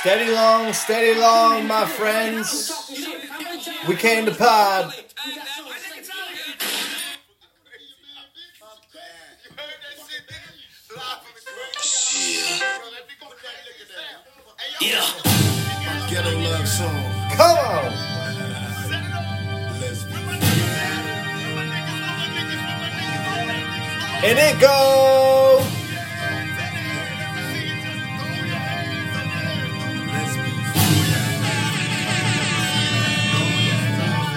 Steady long, steady long, my friends. We came to pod. Yeah. Ghetto love song. Come on. And it go.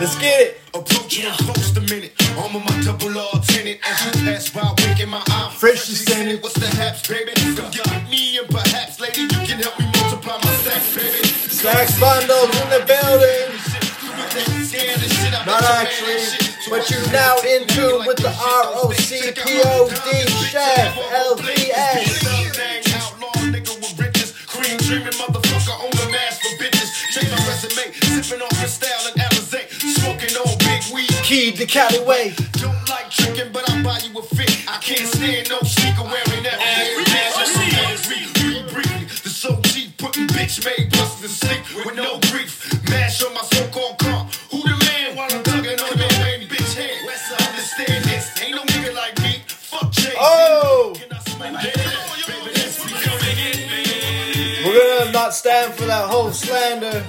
Let's get it. Approach you in close a minute. I'm on my double R tenant. As you pass by, winking my eye. Fresh send it. What's the haps, baby? Got me and perhaps, lady, you can help me multiply my stacks, baby. Snacks bundles in the building. Not actually, but you're now in tune with the ROC POD Chef LVS. Outlaw big weed. Key to Callaway. Don't like tricking, but I buy you a fit. I can't stand no sneaker wearing that. As we read briefly, the so cheap, putting bitch made busters to sleep with no grief. Mash on my so-called car. Who the man while I'm tugging on your main bitch hand? Let's understand this. Ain't no nigga like me. Fuck Jay. Oh! Can I smoke that? Baby, let's be coming in, man. We're gonna not stand for that whole slander.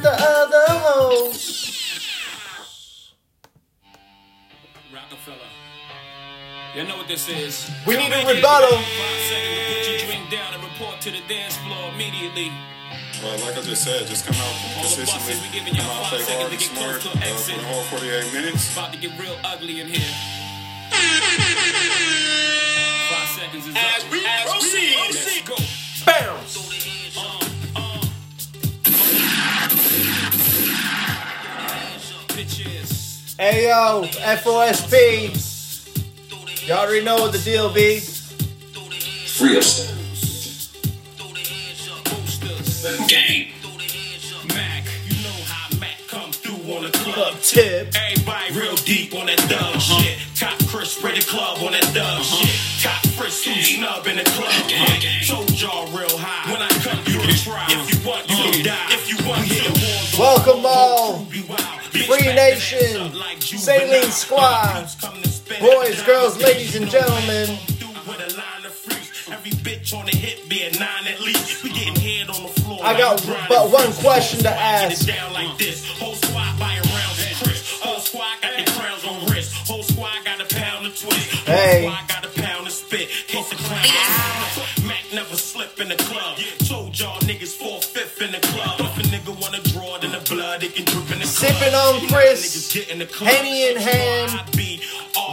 With the other hoes. Rockefeller. You know what this is. We need a Come back rebuttal. here, Five seconds to put your drink down and report to the dance floor immediately. Well, like I just said, just come out All the consistently. bosses, we giving Come y'all out, five play hard and seconds to get smart close uh, to for exit. the whole 48 minutes. About to get real ugly in here. Five seconds is As up. we proceed. Let's go. Bounce. Ayo, FOSP. Y'all already know what the deal be. Free us. Posters. Gang. Mac. You know how Mac come through on the club. Club tip. Everybody real deep on that thug uh-huh. shit. Cop Chris spray the club on that thug uh-huh. shit. Cop Chris who snub in the club. huh? Told y'all real high. When I come, you can try. If you want, you can die. If you want, hit the walls. Welcome all. Be wild. Bitch, Free Nation. ass up like Saline. Squad. Come to spin Boys, girls, ladies, and gentlemen. Through with a line of freaks. Every bitch on the hit be a nine at least. We getting head on the floor. I got like but one question to Whole squad get ask. it down like this. Whole squad buying rounds of Chris. Whole squad got the crowns on wrist. Whole squad got a pound of twist. Whole Hey. squad got a pound of spit. Case the clown is Mac never slip in the club. Told y'all Sipping on Chris, niggas in. Henny in hand,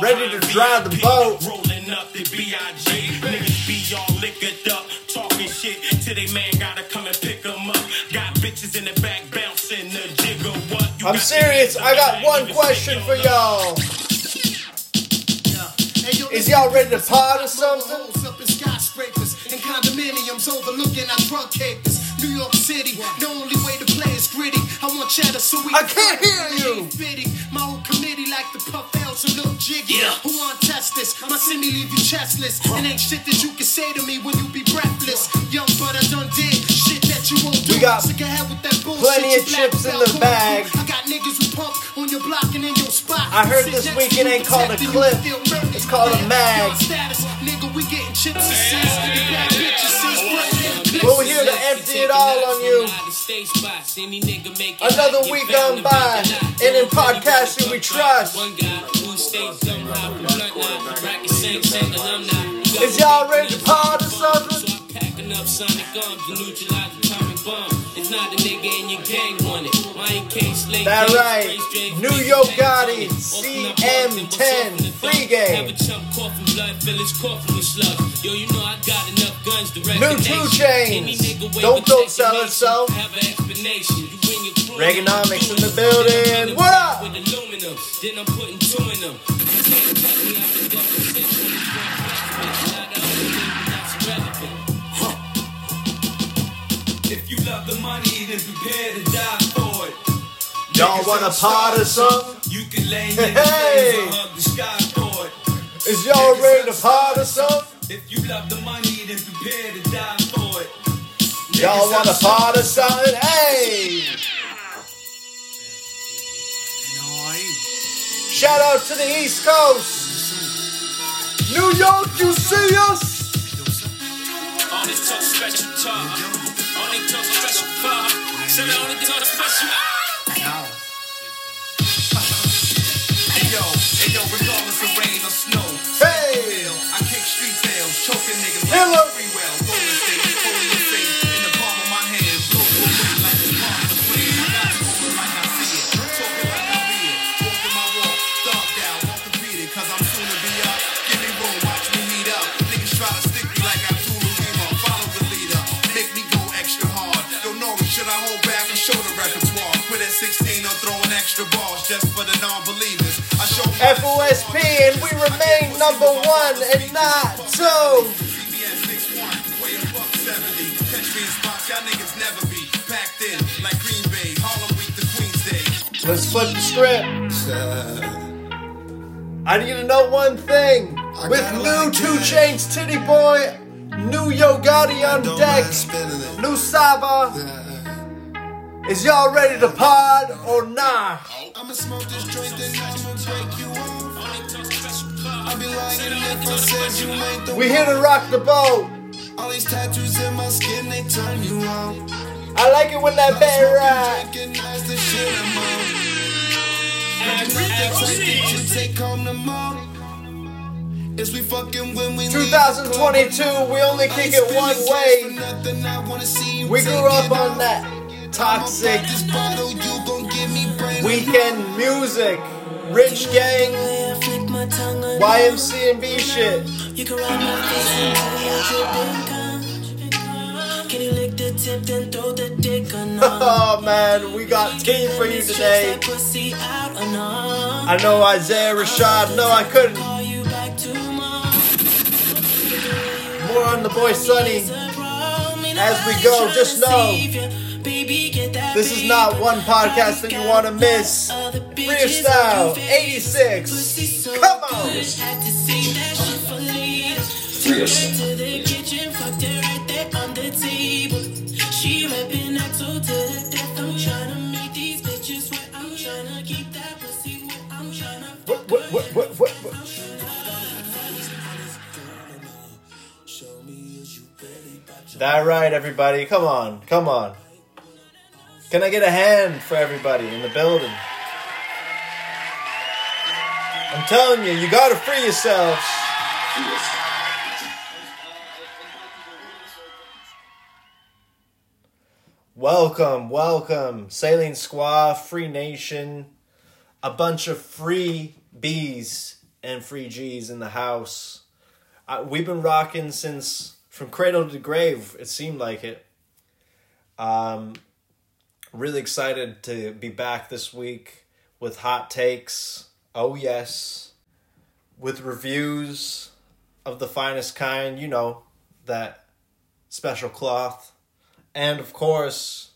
ready to drive the boat. Rolling up the B.I.G. Niggas be all liquored up, talking shit till they man gotta come and pick 'em up. Got bitches in the back bouncing the jigger. What? You I'm serious. I got one question for y'all. Is y'all ready to pod or something? Up in skyscrapers and condominiums overlooking our drug capers. New York City, the only way to play is gritty. I want cheddar so we I can't hear you. Fitty. My whole committee like the puff L's a little jiggy. Yeah. Who want test this? My semi leave you chestless. And ain't shit that you can say to me when you be breathless. Young but I done did shit that you won't do. We got Sick hell with that bullshit. plenty of chips in the bag. I got niggas who pump on your block and in your spot. I heard this next weekend ain't called a clip. It's called a mag. Status, nigga, we getting chips and sis. And bad bitches since birth. We're here to empty it all on you. Another week gone by, and in podcasting we trust. Is y'all ready to or something? Up sonic arms to neutralize atomic bomb. It's not the nigga in your gang want it. Mine case slate. That right. New York straight, Gotti, open up often, CM10, what's the free dark? game. Have a chump coughing blood, fill his coffin with slugs. Yo, you know I got enough guns to New the two chains. Any nigga wave Don't a don't sell itself. Have an explanation. You bring your Reaganomics in the building. What up? With aluminum, then I'm putting two in them. Then prepare to die for it. Y'all want a pod or something? You can lay in Hey. or hug the sky for it. Is y'all ready to pod or something? If you love the money, then prepare to die for it. Y'all want a part of something? Hey! Shout out to the East Coast. New York, you see us? Only talk special talk. Only talk special talk. I only talk special. Ah! Ayo, ayo, regardless of rain or snow. Hey! I kick street choking niggas Hello. free well. Golden state, extra balls just for the non-believers. I show FOSP, and we remain number one and not two. CBS 6-1, way a buck 70. Catch me in spots y'all niggas never be. Packed in like Green Bay, Harlem Week to Queens Day. Let's flip the script. I need to know one thing. With new Two Chains Titty Boy, new Yo Gotti on deck, new Saba. Is y'all ready to pod or nah? I'ma smoke this joint, then I'ma break you off. I be lying if I said you ain't the We here to rock the boat. All these tattoos in my skin, they turn you on. I like it when that bear ride. Recognize the shit I'm on. Recognize the take home the mall. Is we fucking when we 2022, we only kick it one way. for nothing, I wanna see you We grew up on that I'ma toxic this bottle, you gon' give me brain weekend music, rich gang, YMC and B shit. You can ride my face and. Can you lick the tip then throw the dick not? Oh man, we got tea for you today. Pussy out or not? I know Isaiah Rashad. No, I couldn't. Call you back tomorrow. More on the boy Sonny. As we go, just know this is not one podcast that you want to miss. Freestyle 86. Come on. What, what, what, what, what? That right, everybody. Come on, come on. Can I get a hand for everybody in the building? I'm telling you, you gotta free yourselves. Welcome, welcome, Sailing Squaw, Free Nation, a bunch of free B's and free G's in the house. Uh, we've been rocking since from cradle to grave. It seemed like it. Um, really excited to be back this week with hot takes. Oh yes, with reviews of the finest kind. You know that special cloth, and of course,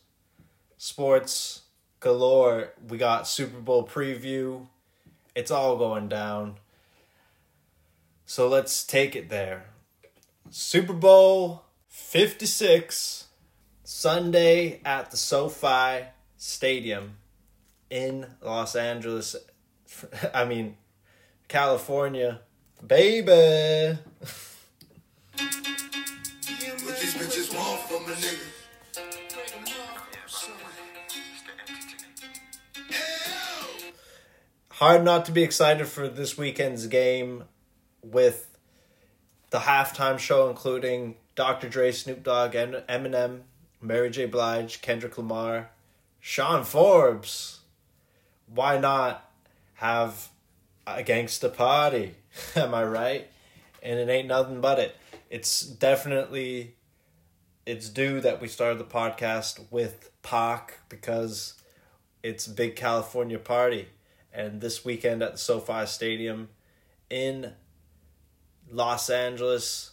sports galore. We got Super Bowl preview. It's all going down. So let's take it there. Super Bowl 56, Sunday at the SoFi Stadium in Los Angeles. I mean, California. Baby. What these bitches want from a nigga. Hard not to be excited for this weekend's game with the halftime show including Dr. Dre, Snoop Dogg, and Eminem, Mary J. Blige, Kendrick Lamar, Sean Forbes. Why not have a gangsta party? Am I right? And it ain't nothing but it. It's definitely it's due that we started the podcast with Pac because it's big California party. And this weekend at the SoFi Stadium in Los Angeles,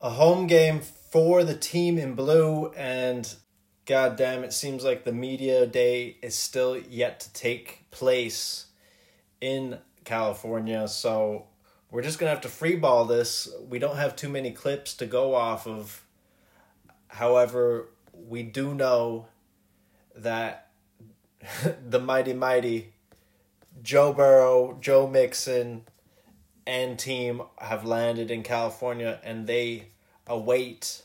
a home game for the team in blue. And god damn, it seems like the media day is still yet to take place in California. So we're just gonna have to freeball this. We don't have too many clips to go off of. However, we do know that the mighty mighty Joe Burrow, Joe Mixon, and team have landed in California, and they await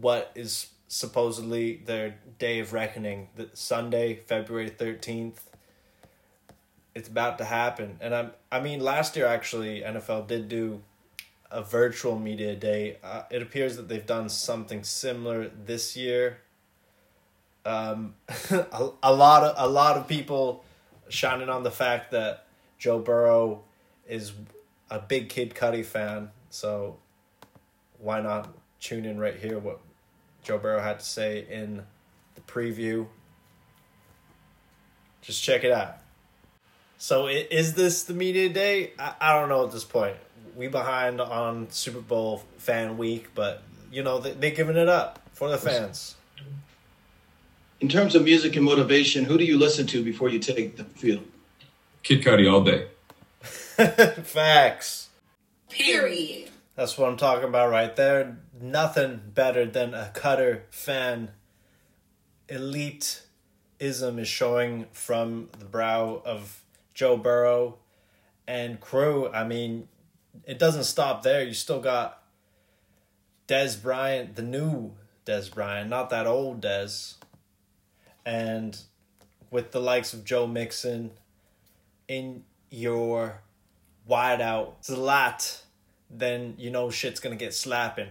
what is supposedly their day of reckoning. The Sunday, February thirteenth. It's about to happen, and I'm. I mean, last year actually, NFL did do a virtual media day. Uh, it appears that they've done something similar this year. Um, a, a lot of a lot of people shining on the fact that Joe Burrow is a big Kid Cudi fan, so why not tune in right here? What Joe Burrow had to say in the preview. Just check it out. So is this the media day? I, I don't know at this point. We behind on Super Bowl fan week, but you know they they giving it up for the fans. In terms of music and motivation, who do you listen to before you take the field? Kid Cudi all day. Facts. Period. That's what I'm talking about right there. Nothing better than a Cudi fan. Elitism is showing from the brow of Joe Burrow and crew. I mean, it doesn't stop there. You still got Dez Bryant, the new Dez Bryant, not that old Dez. And with the likes of Joe Mixon in your wideout, a then you know shit's gonna get slapping.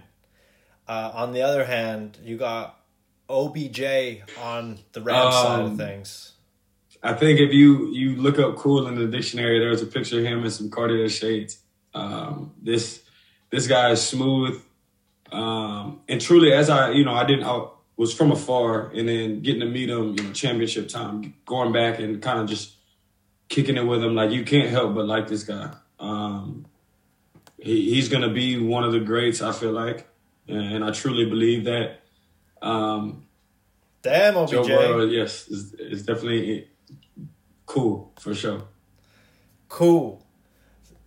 Uh, on the other hand, you got OBJ on the Rams side of Um, things. I think if you you look up cool in the dictionary, there's a picture of him in some Cartier shades. Um, this this guy is smooth, um, and truly, as I you know, I didn't I was from afar, and then getting to meet him, you know, championship time, going back and kind of just kicking it with him. Like you can't help but like this guy. Um, he, he's gonna be one of the greats. I feel like, and I truly believe that. Um, Damn, OBJ. Joe Burrow, yes, is, is definitely cool for sure. Cool.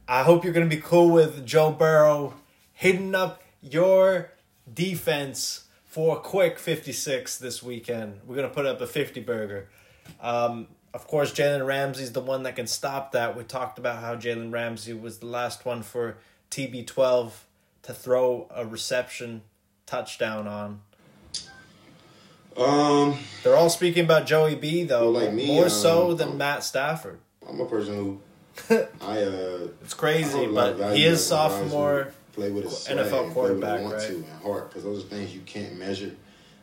I hope you're gonna be cool with Joe Burrow hitting up your defense for a quick 56 this weekend. We're gonna put up a 50 burger. Um, of course, Jalen Ramsey's the one that can stop that. We talked about how Jalen Ramsey was the last one for TB12 to throw a reception touchdown on. Um, They're all speaking about Joey B though, Well, like me, more um, so than Matt Stafford. I'm a person who I uh It's crazy, I hold a lot but he is in guys who sophomore play with a swag NFL and play with quarterback, want right? to and heart because those are things you can't measure.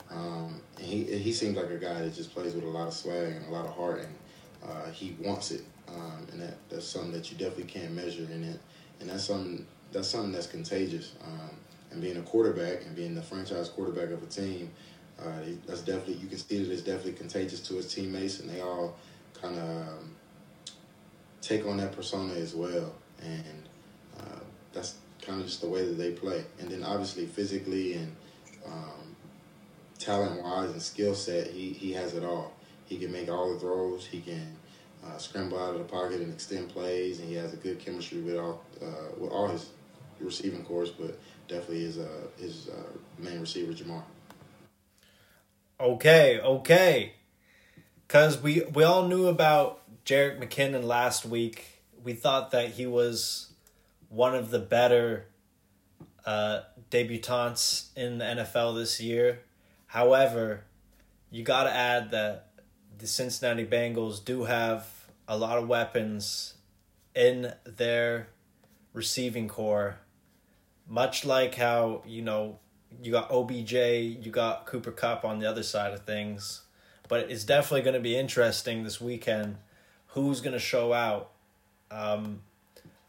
Um, and he he seems like a guy that just plays with a lot of swag and a lot of heart, and uh, he wants it. Um, and that that's something that you definitely can't measure in it, and that's something that's something that's contagious. Um, and being a quarterback and being the franchise quarterback of a team, uh, that's definitely you can see that it's definitely contagious to his teammates, and they all kind of um, take on that persona as well, and uh, that's kind of just the way that they play. And then obviously physically and um, talent wise and skill set, he he has it all. He can make all the throws. He can uh, scramble out of the pocket and extend plays, and he has a good chemistry with all uh, with all his receiving course, but definitely his uh, his uh, main receiver Ja'Marr. Okay, okay. Cause we we all knew about Jerick McKinnon last week. We thought that he was one of the better uh, debutants in the NFL this year. However, you got to add that the Cincinnati Bengals do have a lot of weapons in their receiving core. Much like how, you know, you got OBJ, you got Cooper Kupp on the other side of things. But it's definitely going to be interesting this weekend who's going to show out. Um,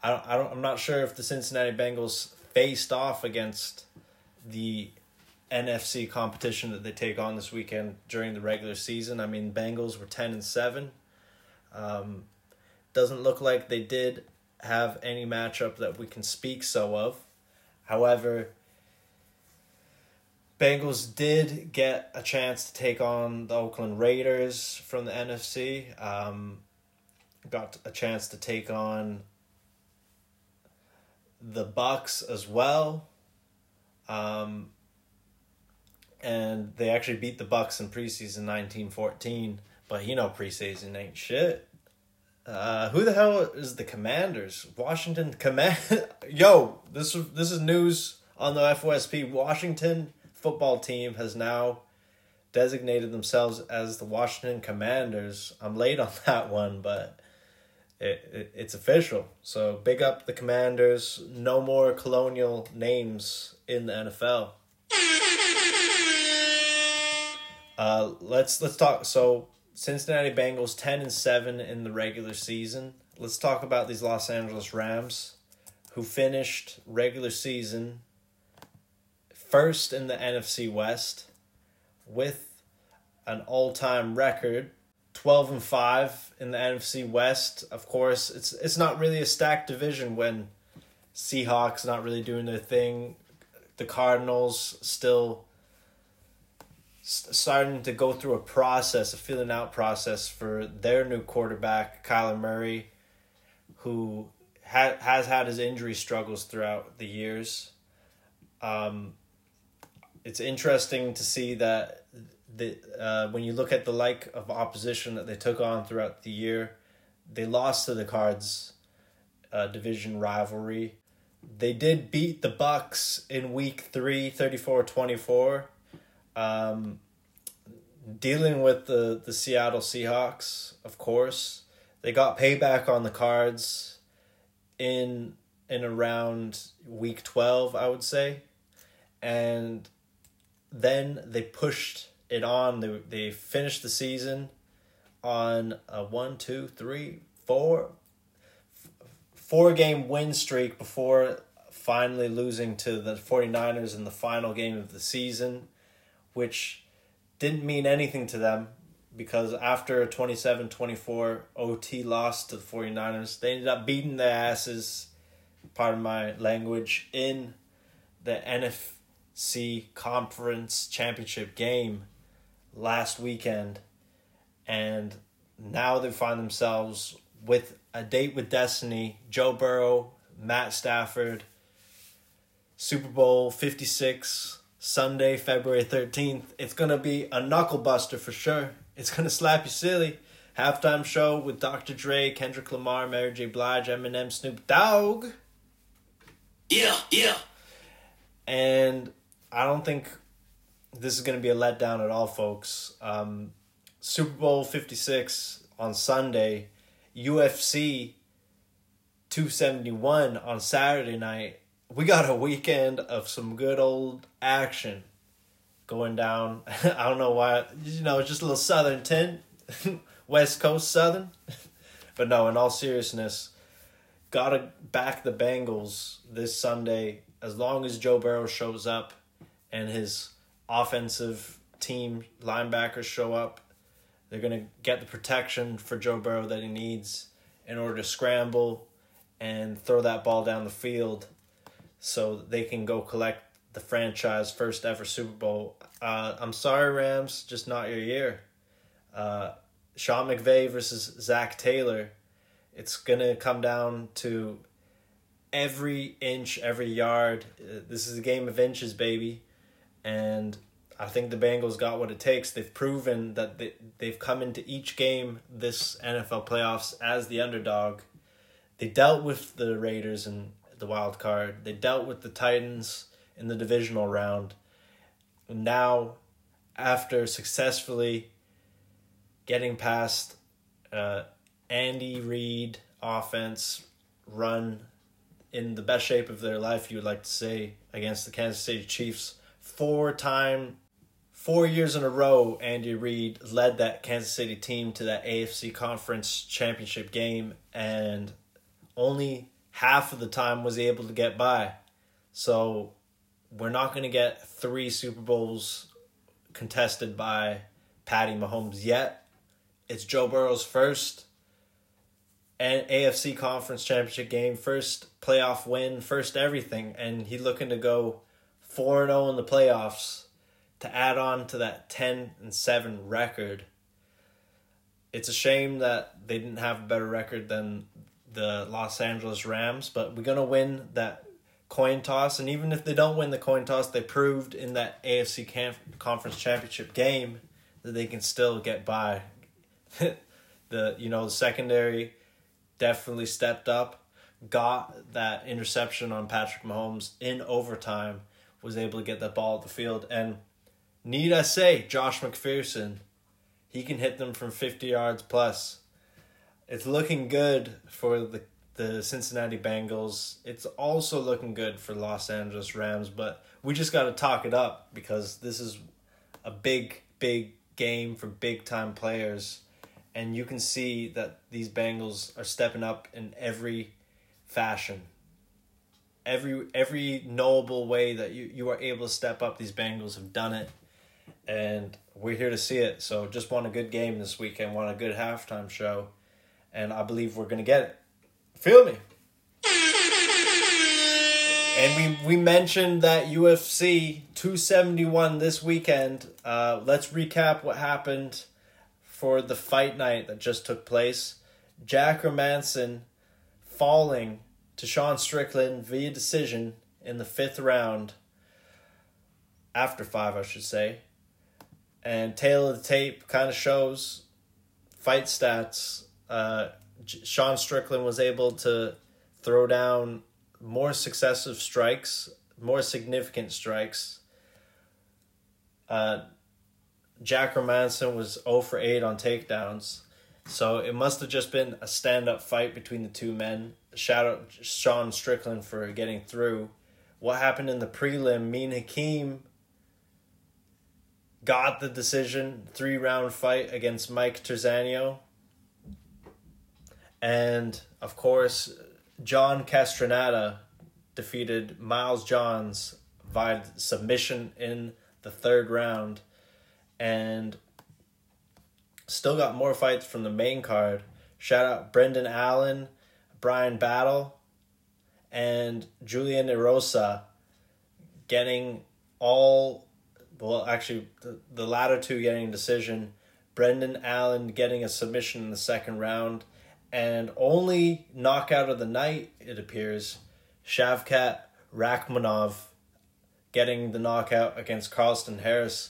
I don't, I don't, I'm not sure if the Cincinnati Bengals faced off against the NFC competition that they take on this weekend during the regular season. I mean, Bengals were 10 and 7. Um, doesn't look like they did have any matchup that we can speak so of. However, Bengals did get a chance to take on the Oakland Raiders from the NFC. Um, got a chance to take on the Bucks as well. Um, and they actually beat the Bucks in preseason 1914, but you know preseason ain't shit. Uh, who the hell is the Commanders? Washington Command. Yo, this is this is news on the FOSP. Washington football team has now designated themselves as the Washington Commanders. I'm late on that one, but it, it it's official. So big up the Commanders. No more colonial names in the NFL. Uh, let's let's talk. So Cincinnati Bengals ten and seven in the regular season. Let's talk about these Los Angeles Rams, who finished regular season first in the NFC West with an all-time record 12 and 5 in the NFC West. Of course, it's it's not really a stacked division when Seahawks not really doing their thing. The Cardinals still starting to go through a process, a feeling out process for their new quarterback, Kyler Murray, who ha- has had his injury struggles throughout the years. Um, it's interesting to see that the uh, when you look at the like of opposition that they took on throughout the year, they lost to the Cards uh, division rivalry. They did beat the Bucks in week 3 34-24. Um, dealing with the, the Seattle Seahawks, of course. They got payback on the Cards in in around week 12, I would say. And then they pushed it on. They they finished the season on a one, two, three, four, four game win streak before finally losing to the 49ers in the final game of the season, which didn't mean anything to them because after a 27 24 OT loss to the 49ers, they ended up beating their asses, pardon my language, in the NFC Conference Championship game last weekend. And now they find themselves with a date with destiny Joe Burrow, Matt Stafford, Super Bowl 56, Sunday, February 13th. It's going to be a knuckle buster for sure. It's going to slap you silly. Halftime show with Dr. Dre, Kendrick Lamar, Mary J. Blige, Eminem, Snoop Dogg. Yeah, yeah. And I don't think this is going to be a letdown at all, folks. Um, Super Bowl 56 on Sunday, UFC 271 on Saturday night. We got a weekend of some good old action going down. I don't know why, you know, it's just a little southern tint, West Coast southern. but no, in all seriousness, gotta back the Bengals this Sunday as long as Joe Burrow shows up and his offensive team linebackers show up. They're going to get the protection for Joe Burrow that he needs in order to scramble and throw that ball down the field so they can go collect the franchise first ever Super Bowl. Uh, I'm sorry, Rams, just not your year. Uh, Sean McVay versus Zac Taylor. It's to come down to every inch, every yard. Uh, This is a game of inches, baby. And I think the Bengals got what it takes. They've proven that they, they've come into each game this NFL playoffs as the underdog. They dealt with the Raiders in the wild card. They dealt with the Titans in the divisional round. And now, after successfully getting past uh, Andy Reid offense run in the best shape of their life, you would like to say, against the Kansas City Chiefs. Four time, four years in a row, Andy Reid led that Kansas City team to that AFC Conference Championship game, and only half of the time was able to get by. So we're not going to get three Super Bowls contested by Patty Mahomes yet. It's Joe Burrow's first and AFC Conference Championship game, first playoff win, first everything, and he's looking to go 4 0 in the playoffs to add on to that 10 and 7 record. It's a shame that they didn't have a better record than the Los Angeles Rams, but we're going to win that coin toss, and even if they don't win the coin toss, they proved in that AFC Cam- Conference Championship game that they can still get by. the you know the secondary definitely stepped up, got that interception on Patrick Mahomes in overtime, was able to get that ball at the field, and need I say, Josh McPherson, he can hit them from fifty yards plus. It's looking good for the the Cincinnati Bengals. It's also looking good for Los Angeles Rams, but we just got to talk it up because this is a big, big game for big time players. And you can see that these Bengals are stepping up in every fashion. Every every knowable way that you, you are able to step up, these Bengals have done it. And we're here to see it. So just want a good game this weekend, want a good halftime show. And I believe we're gonna get it. Feel me? And we we mentioned that UFC 271 this weekend. Uh, let's recap what happened for the fight night that just took place. Jack Hermansson falling to Sean Strickland via decision in the fifth round. After five, I should say. And tail of the tape kind of shows fight stats. Uh, Sean Strickland was able to throw down more successive strikes, more significant strikes. Uh, Jack Hermansson was 0 for 8 on takedowns. So it must have just been a stand up fight between the two men. Shout out Sean Strickland for getting through. What happened in the prelim? Mean Hakeem got the decision, three round fight against Mike Terzanio. And of course, John Castaneda defeated Miles Johns via submission in the third round. And still got more fights from the main card. Shout out Brendan Allen, Bryan Battle, and Julian Erosa getting all well actually the, the latter two getting a decision. Brendan Allen getting a submission in the second round and only knockout of the night, it appears, Shavkat Rakhmonov getting the knockout against Carlston Harris.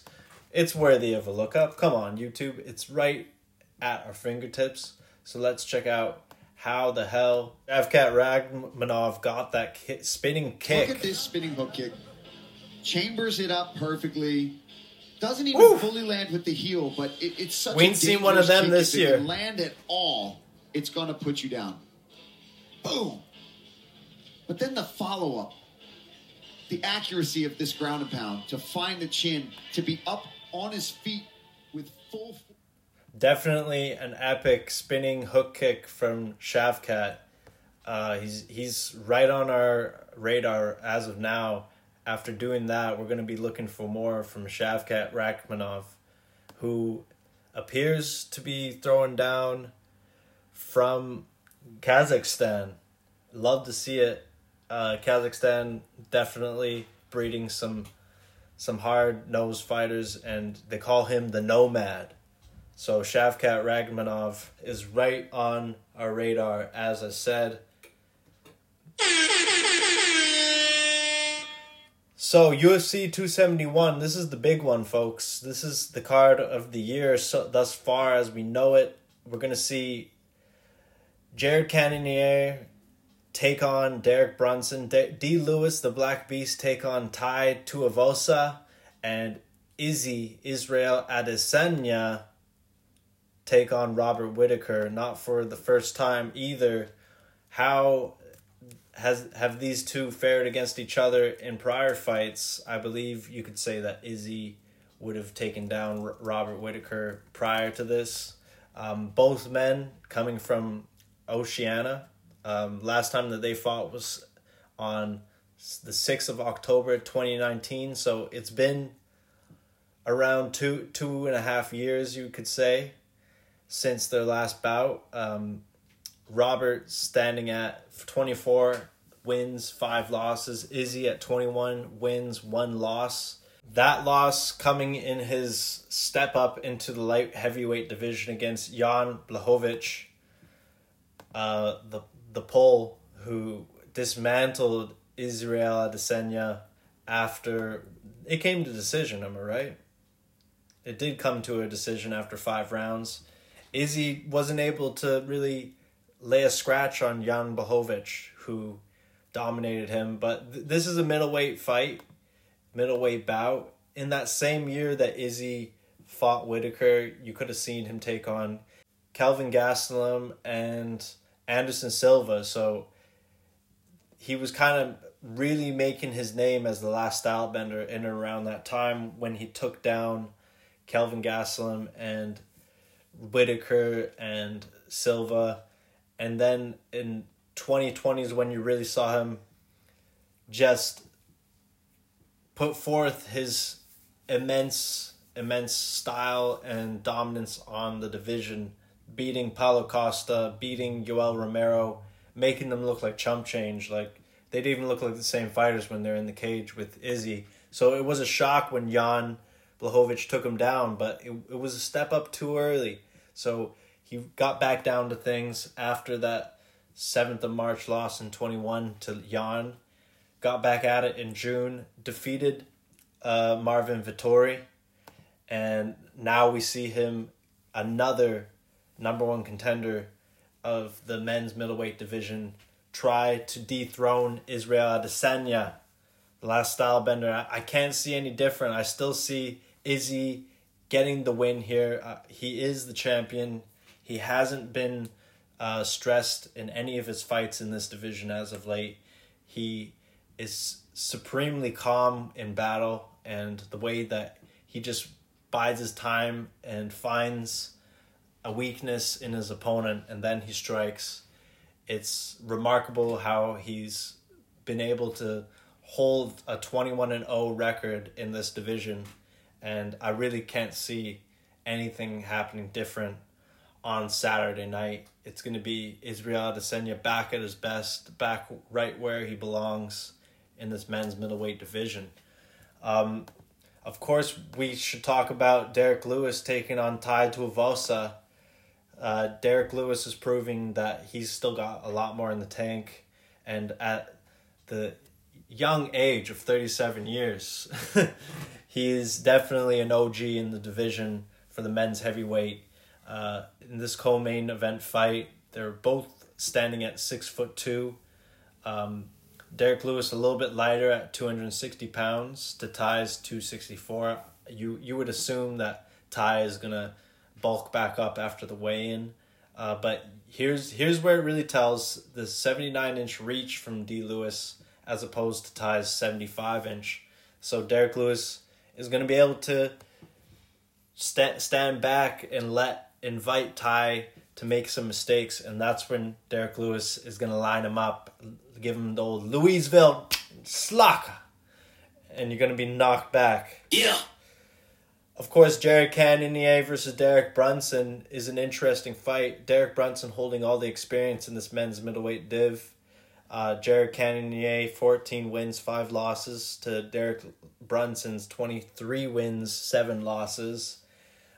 It's worthy of a look up. Come on, YouTube. It's right at our fingertips. So let's check out how the hell Shavkat Rakhmonov got that ki- spinning kick. Look at this spinning hook kick. Chambers it up perfectly. Doesn't even Woo! fully land with the heel, but it, it's such We a ain't seen one of them this year. land at all, it's going to put you down. Boom. But then the follow up, the accuracy of this ground and pound to find the chin, to be up on his feet with full. Definitely an epic spinning hook kick from Shavkat. Uh, he's he's right on our radar as of now. After doing that, we're going to be looking for more from Shavkat Rakhmonov, who appears to be throwing down from Kazakhstan. Love to see it. Uh, Kazakhstan definitely breeding some some hard nosed fighters, and they call him the Nomad. So Shavkat Rakhmonov is right on our radar, as I said. So UFC 271, this is the big one, folks. This is the card of the year so thus far as we know it. We're gonna see Jared Cannonier take on Derek Brunson, D. D. Lewis, the Black Beast, take on Ty Tuivasa, and Izzy Israel Adesanya take on Robert Whitaker. Not for the first time either. How has have these two fared against each other in prior fights? I believe you could say that Izzy would have taken down R- Robert Whitaker prior to this. Um, both men coming from Oceania. Um, last time that they fought was on the 6th of October 2019. So it's been around two two and a half years, you could say, since their last bout. Um, Robert standing at 24 wins, 5 losses. Izzy at 21 wins, 1 loss. That loss coming in his step up into the light heavyweight division against Jan Blachowicz, uh, the the Pole who dismantled Israel Adesanya after it came to decision, am I right? It did come to a decision after five rounds. Izzy wasn't able to really lay a scratch on Jan Blachowicz, who dominated him. But th- this is a middleweight fight, middleweight bout. In that same year that Izzy fought Whitaker, you could have seen him take on Kelvin Gastelum and Anderson Silva. So he was kind of really making his name as the last style bender in and around that time when he took down Kelvin Gastelum and Whitaker and Silva. And then in 2020 is when you really saw him just put forth his immense, immense style and dominance on the division, beating Paulo Costa, beating Yoel Romero, making them look like chump change. Like they didn't even look like the same fighters when they're in the cage with Izzy. So it was a shock when Jan Blachowicz took him down, but it, it was a step up too early. So he got back down to things after that 7th of March loss in 21 to Jan. Got back at it in June, defeated uh, Marvin Vettori, and now we see him another number one contender of the men's middleweight division try to dethrone Israel Adesanya, the last style bender. I, I can't see any different. I still see Izzy getting the win here. Uh, he is the champion. He hasn't been uh, stressed in any of his fights in this division as of late. He is supremely calm in battle, and the way that he just bides his time and finds a weakness in his opponent and then he strikes. It's remarkable how he's been able to hold a 21 and 0 record in this division and I really can't see anything happening different on Saturday night. It's going to be Israel Adesanya back at his best, back right where he belongs in this men's middleweight division. Um, of course, we should talk about Derrick Lewis taking on Tai Tuivasa. Uh, Derrick Lewis is proving that he's still got a lot more in the tank, and at the young age of 37 years, he is definitely an OG in the division for the men's heavyweight. Uh, in this co-main event fight, they're both standing at six foot two. Um, Derrick Lewis a little bit lighter at two hundred and sixty pounds to Ty's two sixty four. You you would assume that Ty is gonna bulk back up after the weigh in, uh, but here's here's where it really tells the seventy nine inch reach from D Lewis as opposed to Ty's seventy five inch. So Derrick Lewis is gonna be able to stand stand back and let invite Ty to make some mistakes, and that's when Derrick Lewis is gonna line him up, give him the old Louisville slack, and you're gonna be knocked back. Yeah. Of course, Jared Cannonier versus Derek Brunson is an interesting fight. Derek Brunson holding all the experience in this men's middleweight div. Uh, Jared Cannonier, 14 wins, 5 losses, to Derek Brunson's 23 wins, 7 losses.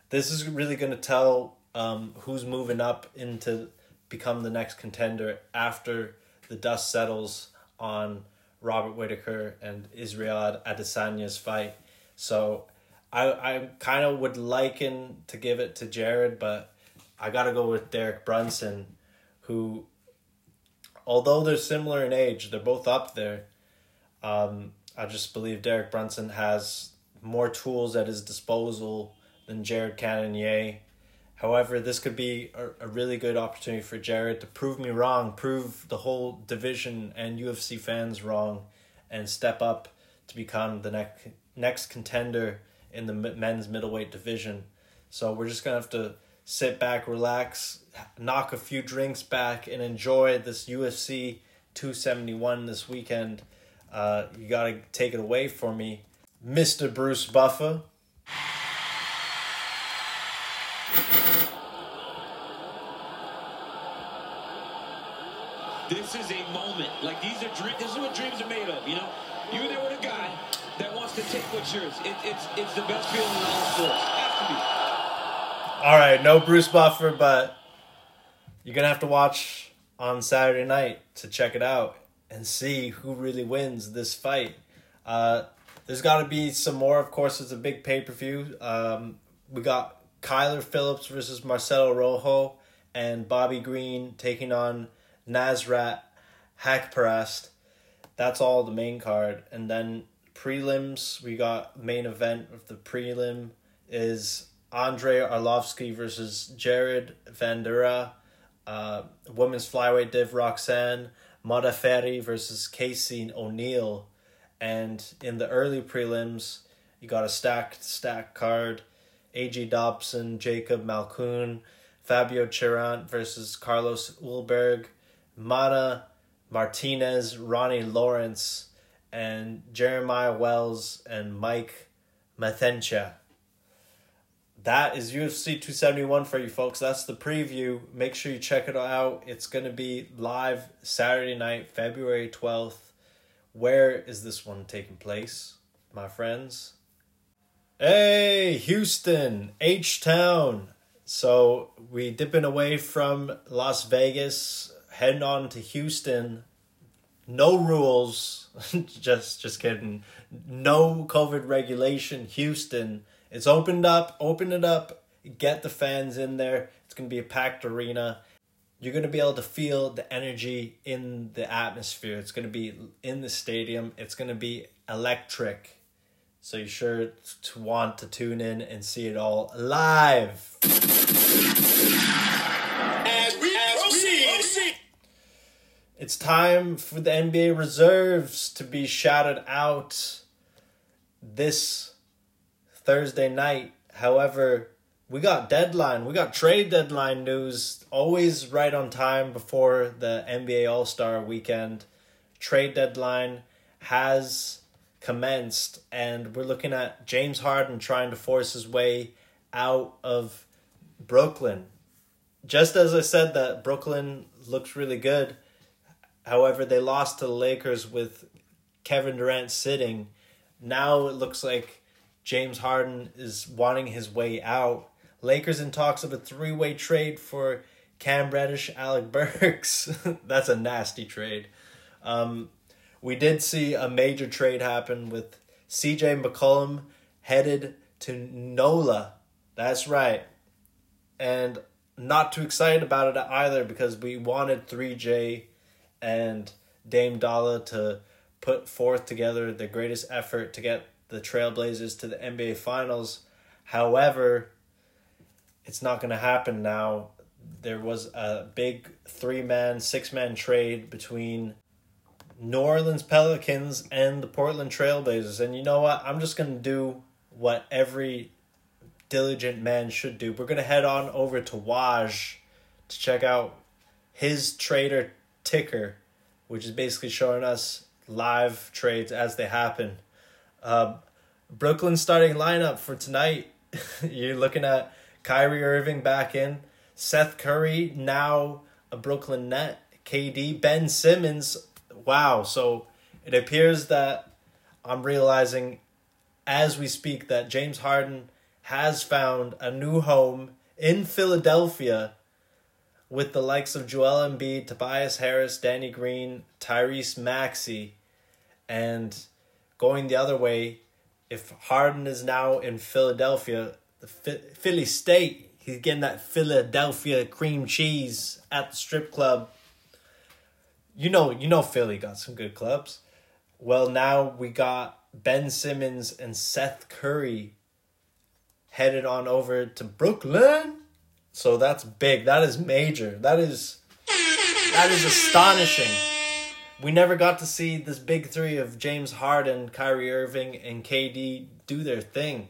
This is really going to tell um, who's moving up into become the next contender after the dust settles on Robert Whitaker and Israel Adesanya's fight. So I I kind of would liken to give it to Jared, but I got to go with Derek Brunson, who, although they're similar in age, they're both up there. Um, I just believe Derek Brunson has more tools at his disposal than Jared Cannonier. However, this could be a, a really good opportunity for Jared to prove me wrong, prove the whole division and UFC fans wrong, and step up to become the next next contender in the men's middleweight division. So we're just gonna have to sit back, relax, knock a few drinks back, and enjoy this UFC 271 this weekend. Uh, you gotta take it away for me, Mr. Bruce Buffer. This is a moment. Like these are dreams. This is what dreams are made of. You know, you're there with a guy that take. It, it's it's the best feeling in all sports. All right, no Bruce Buffer, but you're gonna have to watch on Saturday night to check it out. and see who really wins this fight. Uh, there's got to be some more. Of course, it's a big pay per view. Um, we got Kyler Phillips versus Marcelo Rojo and Bobby Green taking on Nasrat Haqparast. That's all the main card. And then prelims, we got main event of the prelim is Andre Arlovski versus Jared Vanderaa. Uh, women's flyweight div Roxanne Modafferi versus Casey O'Neill. And in the early prelims, you got a stacked stack card. A.G. Dobson, Jacob Malkoun, Fabio Cherant versus Carlos Ulberg, Mana Martinez, Ronnie Lawrence, and Jeremiah Wells and Mike Mathetha. That is UFC 271 for you folks. That's the preview. Make sure you check it out. It's going to be live Saturday night, February 12th. Where is this one taking place, my friends? Hey, Houston, H Town. So we dipping away from Las Vegas, heading on to Houston. No rules, just just kidding. No COVID regulation. Houston, it's opened up. Open it up. Get the fans in there. It's gonna be a packed arena. You're gonna be able to feel the energy in the atmosphere. It's gonna be in the stadium. It's gonna be electric. So you're sure to want to tune in and see it all live. It's time for the NBA reserves to be shouted out this Thursday night. However, we got deadline, we got trade deadline news always right on time before the NBA All Star weekend. Trade deadline has commenced, and we're looking at James Harden trying to force his way out of Brooklyn. Just as I said that Brooklyn looks really good, however, they lost to the Lakers with Kevin Durant sitting. Now it looks like James Harden is wanting his way out. Lakers in talks of a three way trade for Cam Reddish, Alec Burks. That's a nasty trade. Um, we did see a major trade happen with CJ McCollum headed to NOLA. That's right. And not too excited about it either because we wanted 3J and Dame Dolla to put forth together the greatest effort to get the Trailblazers to the NBA Finals. However, it's not going to happen now. There was a big three man, six man trade between New Orleans Pelicans and the Portland Trailblazers. And you know what? I'm just going to do what every diligent man should do. We're going to head on over to Woj to check out his trader ticker, which is basically showing us live trades as they happen. Um, Brooklyn starting lineup for tonight. You're looking at Kyrie Irving back in, Seth Curry now a Brooklyn net, KD, Ben Simmons. Wow, so it appears that I'm realizing as we speak that James Harden has found a new home in Philadelphia with the likes of Joel Embiid, Tobias Harris, Danny Green, Tyrese Maxey, and going the other way, if Harden is now in Philadelphia, the Philly State, he's getting that Philadelphia cream cheese at the strip club. You know, you know Philly got some good clubs. Well, now we got Ben Simmons and Seth Curry headed on over to Brooklyn. So that's big. That is major. That is that is astonishing. We never got to see this big three of James Harden, Kyrie Irving, and KD do their thing.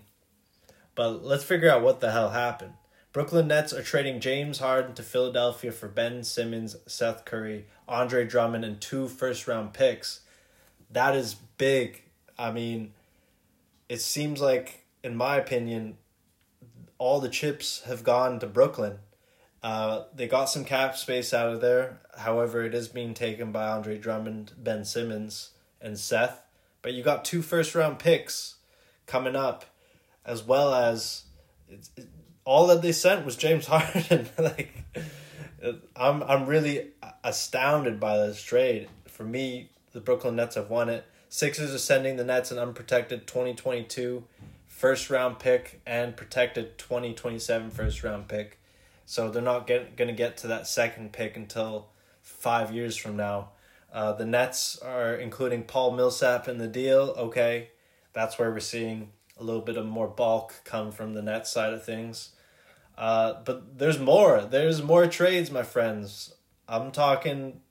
But let's figure out what the hell happened. Brooklyn Nets are trading James Harden to Philadelphia for Ben Simmons, Seth Curry, Andre Drummond, and two first round picks. That is big. I mean, it seems like, in my opinion, all the chips have gone to Brooklyn. Uh, they got some cap space out of there. However, it is being taken by Andre Drummond, Ben Simmons, and Seth. But you got two first round picks coming up, as well as it, all that they sent was James Harden. like, I'm I'm really astounded by this trade. for me, the Brooklyn Nets have won it. Sixers are sending the Nets an unprotected 2022 first round pick and protected 2027 first round pick. So they're not get, going to get to that second pick until five years from now. Uh, the Nets are including Paul Millsap in the deal. Okay, that's where we're seeing a little bit of more bulk come from the Nets side of things. Uh, but there's more. There's more trades, my friends. I'm talking.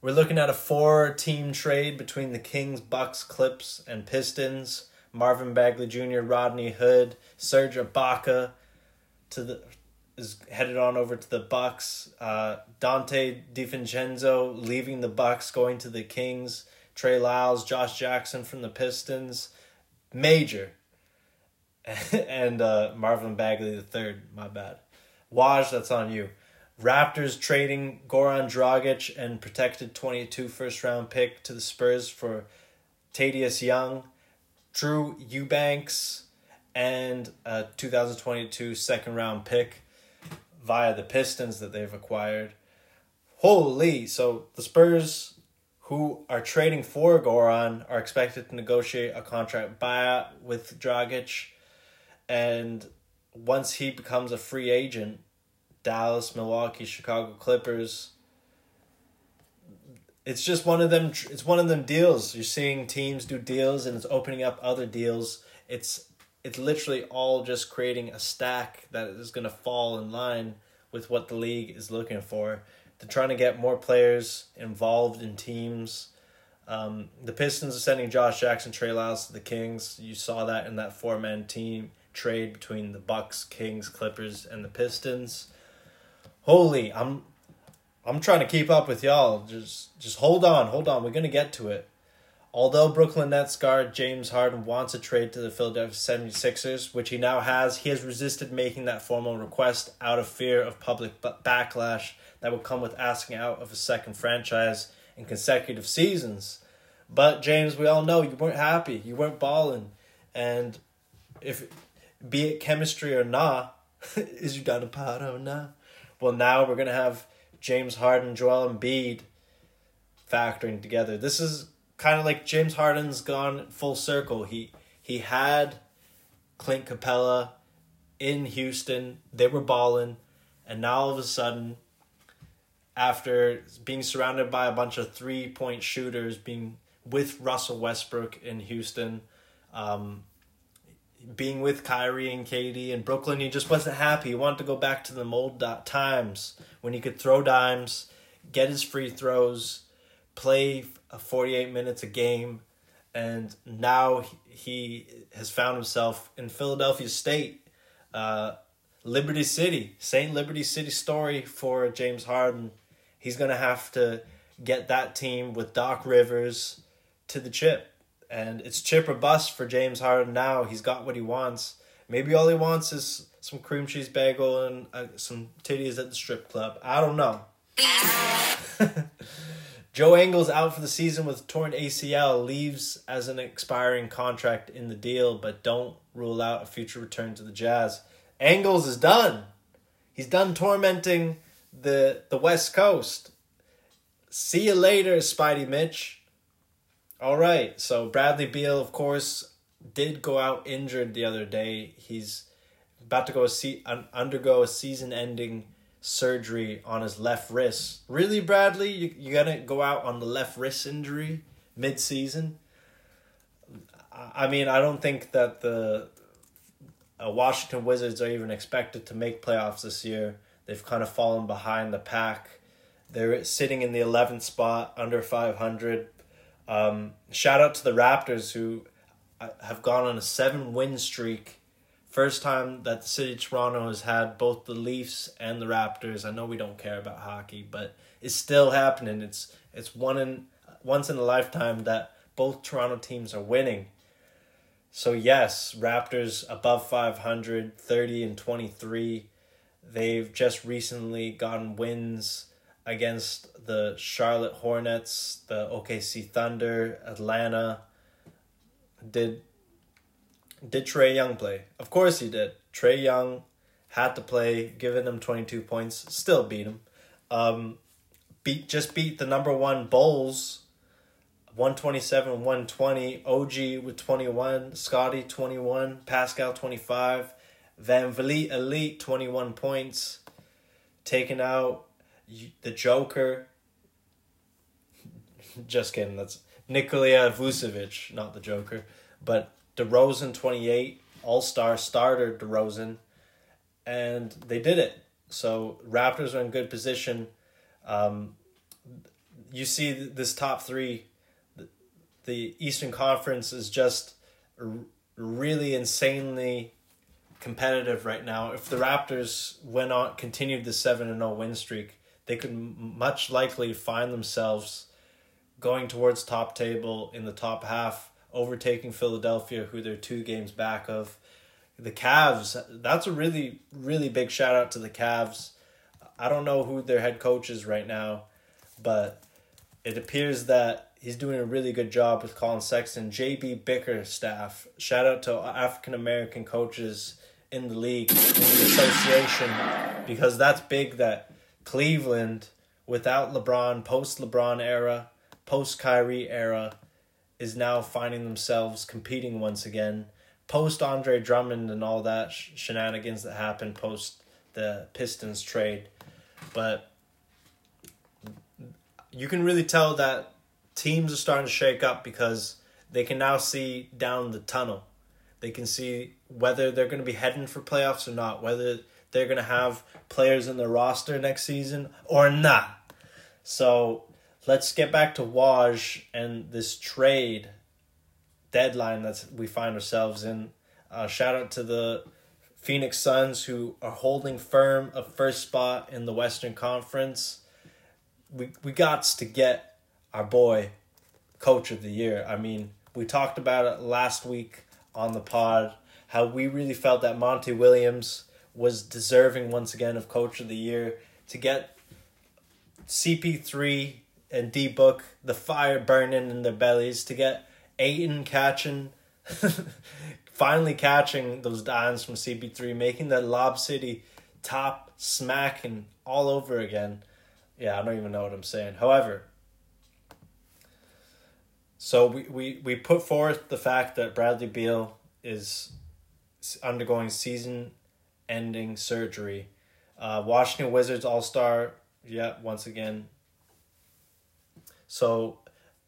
We're looking at a four-team trade between the Kings, Bucks, Clips, and Pistons. Marvin Bagley Jr., Rodney Hood, Serge Ibaka to the is headed on over to the Bucks. Uh, Donte DiVincenzo leaving the Bucks, going to the Kings. Trey Lyles, Josh Jackson from the Pistons, major, and uh, Marvin Bagley the third. My bad. Woj, that's on you. Raptors trading Goran Dragic and protected 22 first round pick to the Spurs for Thaddeus Young, Drew Eubanks, and a 2022 second round pick via the Pistons that they've acquired. Holy! So the Spurs, who are trading for Goran, are expected to negotiate a contract buyout with Dragic, and once he becomes a free agent, Dallas, Milwaukee, Chicago Clippers. It's just one of them. It's one of them deals. You're seeing teams do deals, and it's opening up other deals. It's it's literally all just creating a stack that is going to fall in line with what the league is looking for. They're trying to get more players involved in teams. Um, the Pistons are sending Josh Jackson, Trey Lyles to the Kings. You saw that in that four man team trade between the Bucks, Kings, Clippers, and the Pistons. Holy, I'm I'm trying to keep up with y'all. Just just hold on, hold on. We're gonna get to it. Although Brooklyn Nets guard James Harden wants a trade to the Philadelphia 76ers, which he now has, he has resisted making that formal request out of fear of public backlash that would come with asking out of a second franchise in consecutive seasons. But James, we all know you weren't happy. You weren't balling. And if be it chemistry or not, is you down a pot or not? Well, now we're gonna have James Harden, Joel Embiid factoring together. This is kind of like James Harden's gone full circle. He he had Clint Capela in Houston. They were balling, and now all of a sudden, after being surrounded by a bunch of three point shooters, being with Russell Westbrook in Houston, um, being with Kyrie and KD in Brooklyn, he just wasn't happy. He wanted to go back to the old times when he could throw dimes, get his free throws, play 48 minutes a game, and now he has found himself in Philadelphia State, uh, Liberty City, St. Liberty City story for James Harden. He's going to have to get that team with Doc Rivers to the chip. And it's chip or bust for James Harden now. He's got what he wants. Maybe all he wants is some cream cheese bagel and uh, some titties at the strip club. I don't know. Joe Ingles out for the season with torn ACL leaves as an expiring contract in the deal, but don't rule out a future return to the Jazz. Ingles is done. He's done tormenting the the West Coast. See you later, Spidey Mitch. All right, so Bradley Beal, of course, did go out injured the other day. He's about to go see, undergo a season-ending surgery on his left wrist. Really, Bradley, you you gonna go out on the left wrist injury mid season? I mean, I don't think that the uh, Washington Wizards are even expected to make playoffs this year. They've kind of fallen behind the pack. They're sitting in the eleventh spot, under five hundred. Um, shout out to the Raptors who uh, have gone on a seven win streak First time that the city of Toronto has had both the Leafs and the Raptors. I know we don't care about hockey, but it's still happening. It's it's one in once in a lifetime that both Toronto teams are winning. So yes, Raptors above 500, 30 and 23. They've just recently gotten wins against the Charlotte Hornets, the OKC Thunder, Atlanta. Did did Trae Young play? Of course he did. Trae Young had to play, giving him 22 points, still beat him. Um, beat just beat the number one Bulls 127 120 OG with 21 Scotty 21 Pascal 25 VanVleet Elite 21 points taking out the Joker just kidding that's Nikola Vucevic not the Joker. But DeRozan 28 All-Star starter DeRozan and they did it. So Raptors are in good position. Um, you see this top 3 the Eastern Conference is just really insanely competitive right now. If the Raptors went on continued the 7 and 0 win streak, they could much likely find themselves going towards top table in the top half, overtaking Philadelphia who they're 2 games back of. The Cavs, that's a really really big shout out to the Cavs. I don't know who their head coach is right now, but it appears that he's doing a really good job with Collin Sexton. JB Bickerstaff, shout out to African American coaches in the league, in the association, because that's big that Cleveland, without LeBron, post LeBron era, post Kyrie era, is now finding themselves competing once again. Post Andre Drummond and all that sh- shenanigans that happened post the Pistons trade. But you can really tell that teams are starting to shake up because they can now see down the tunnel. They can see whether they're going to be heading for playoffs or not, whether they're going to have players in their roster next season or not. So let's get back to Woj and this trade deadline that we find ourselves in. Uh, shout out to the Phoenix Suns who are holding firm a first spot in the Western Conference. We we got to get our boy coach of the year. I mean, we talked about it last week on the pod how we really felt that Monty Williams was deserving once again of coach of the year to get CP3 and D Book the fire burning in their bellies to get Ayton catching finally catching those dimes from CP3 making the Lob City top smacking all over again. Yeah, I don't even know what I'm saying. However, so we, we, we put forth the fact that Bradley Beal is undergoing season ending surgery. Uh, Washington Wizards All Star, yeah, once again. So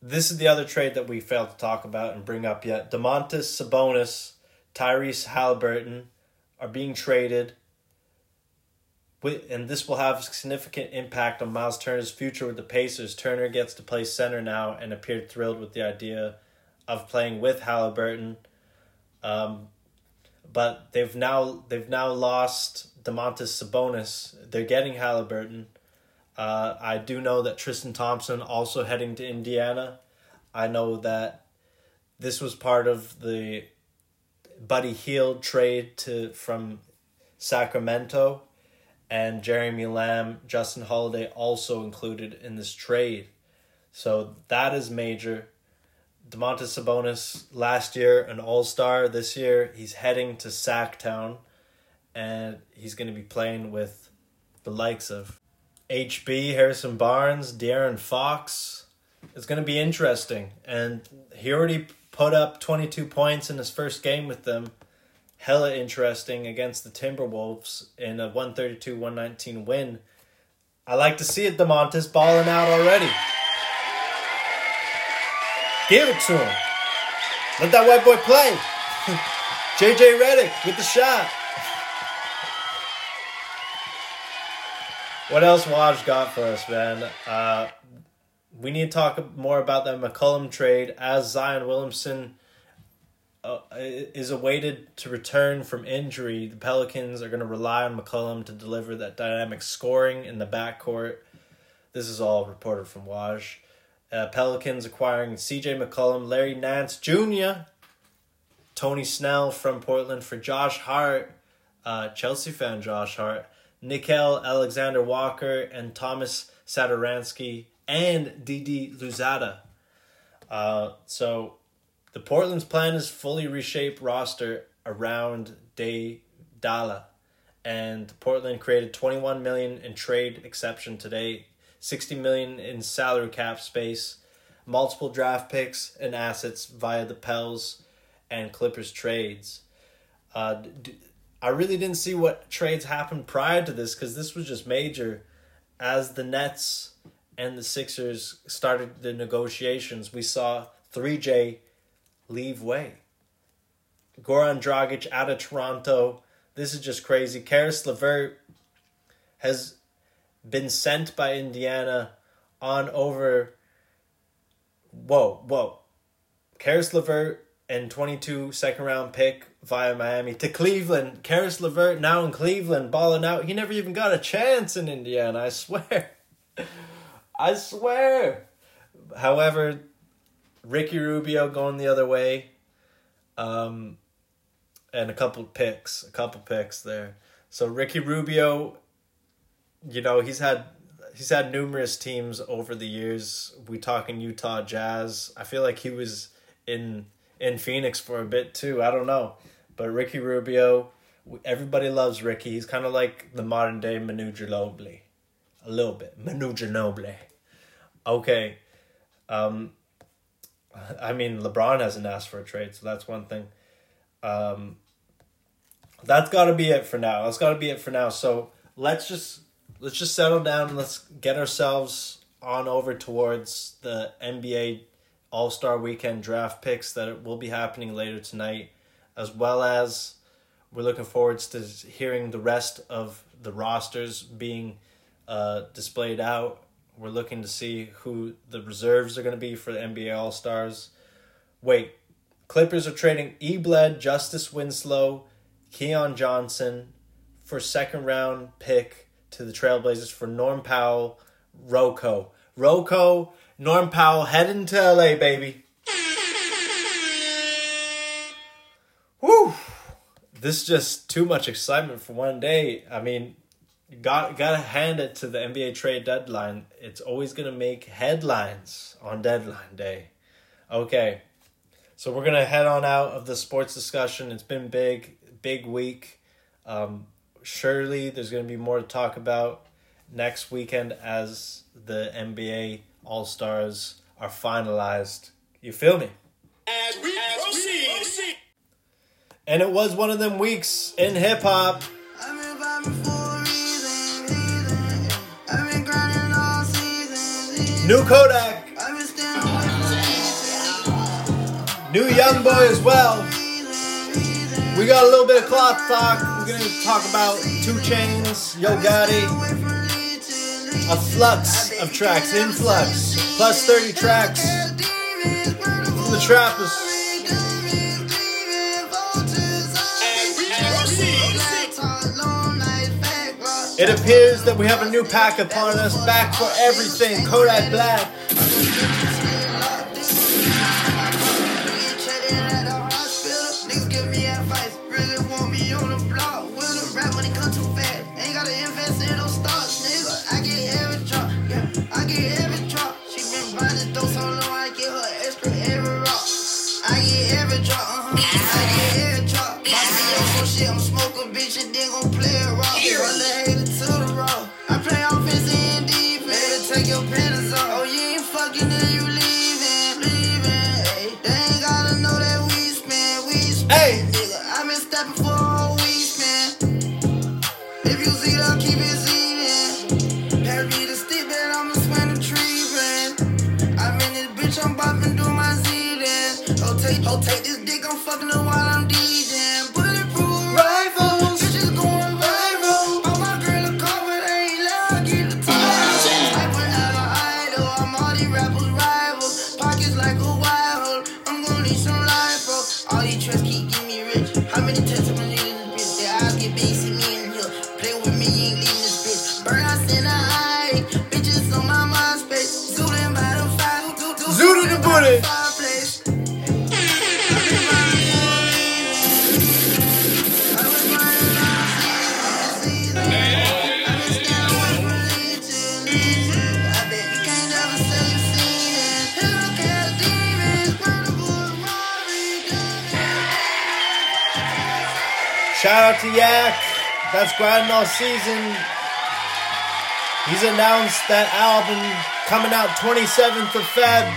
this is the other trade that we failed to talk about and bring up yet. Domantas Sabonis, Tyrese Halliburton are being traded and this will have significant impact on Miles Turner's future with the Pacers. Turner gets to play center now and appeared thrilled with the idea of playing with Halliburton. Um, but they've now they've now lost Domantas Sabonis. They're getting Halliburton. Uh, I do know that Tristan Thompson also heading to Indiana. I know that this was part of the Buddy Hield trade to from Sacramento and Jeremy Lamb, Justin Holiday also included in this trade. So that is major. Domantas Sabonis last year an All Star. This year he's heading to Sacktown, and he's going to be playing with the likes of HB, Harrison Barnes, De'Aaron Fox. It's going to be interesting, and he already put up twenty two points in his first game with them hella interesting against the Timberwolves in a 132 119 win. I like to see it, Domantas balling out already. Give it to him. Let that white boy play. JJ Redick with the shot. What else Woj got for us, man? Uh, we need to talk more about that McCollum trade as Zion Williamson uh, is awaited to return from injury, the Pelicans are going to rely on McCollum to deliver that dynamic scoring in the backcourt. This is all reported from Woj. Uh, Pelicans acquiring CJ McCollum, Larry Nance Jr., Tony Snell from Portland for Josh Hart, uh, Chelsea fan Josh Hart, Nickeil Alexander Walker, and Thomas Satoransky, and Didi Louzada. Uh, so the Portland's plan is fully reshape roster around Day Dala, and Portland created 21 million in trade exception today, 60 million in salary cap space, multiple draft picks and assets via the Pels and Clippers trades. Uh, I really didn't see what trades happened prior to this because this was just major. As the Nets and the Sixers started the negotiations, we saw 3J leave way. Goran Dragic out of Toronto. This is just crazy. Caris LeVert has been sent by Indiana on over. Whoa, whoa. Caris LeVert and 22 second round pick via Miami to Cleveland. Caris LeVert now in Cleveland, balling out. He never even got a chance in Indiana, I swear. I swear. However, Ricky Rubio going the other way. Um, and a couple picks, a couple picks there. So Ricky Rubio, you know, he's had he's had numerous teams over the years. We talking Utah Jazz. I feel like he was in in Phoenix for a bit too. I don't know, but Ricky Rubio, everybody loves Ricky. He's kind of like the modern day Manu Ginobili, a little bit Manu Ginobili. Okay, um, I mean LeBron hasn't asked for a trade, so that's one thing. Um, that's got to be it for now. That's got to be it for now. So let's just let's just settle down and let's get ourselves on over towards the NBA All Star Weekend draft picks that will be happening later tonight, as well as we're looking forward to hearing the rest of the rosters being uh, displayed out. We're looking to see who the reserves are going to be for the NBA All Stars. Wait, Clippers are trading Ebled, Justice Winslow, Keon Johnson for second round pick to the Trailblazers for Norm Powell, Rocco. Rocco, Norm Powell heading to LA, baby. This is just too much excitement for one day. I mean, got gotta hand it to the NBA trade deadline. It's always gonna make headlines on deadline day. Okay. So we're gonna head on out of the sports discussion. It's been big, big week. Um, surely there's gonna be more to talk about next weekend as the NBA All Stars are finalized. You feel me? As we proceed. And it was one of them weeks in hip hop. New Kodak. New Young Boy as well. We got a little bit of cloth talk. We're gonna talk about 2 Chainz, Yo Gotti, a flux of tracks, influx, plus 30 tracks the Trappers. It appears that we have a new pack upon us, back for everything, Kodak Black. Season. He's announced that album coming out 27th of Feb.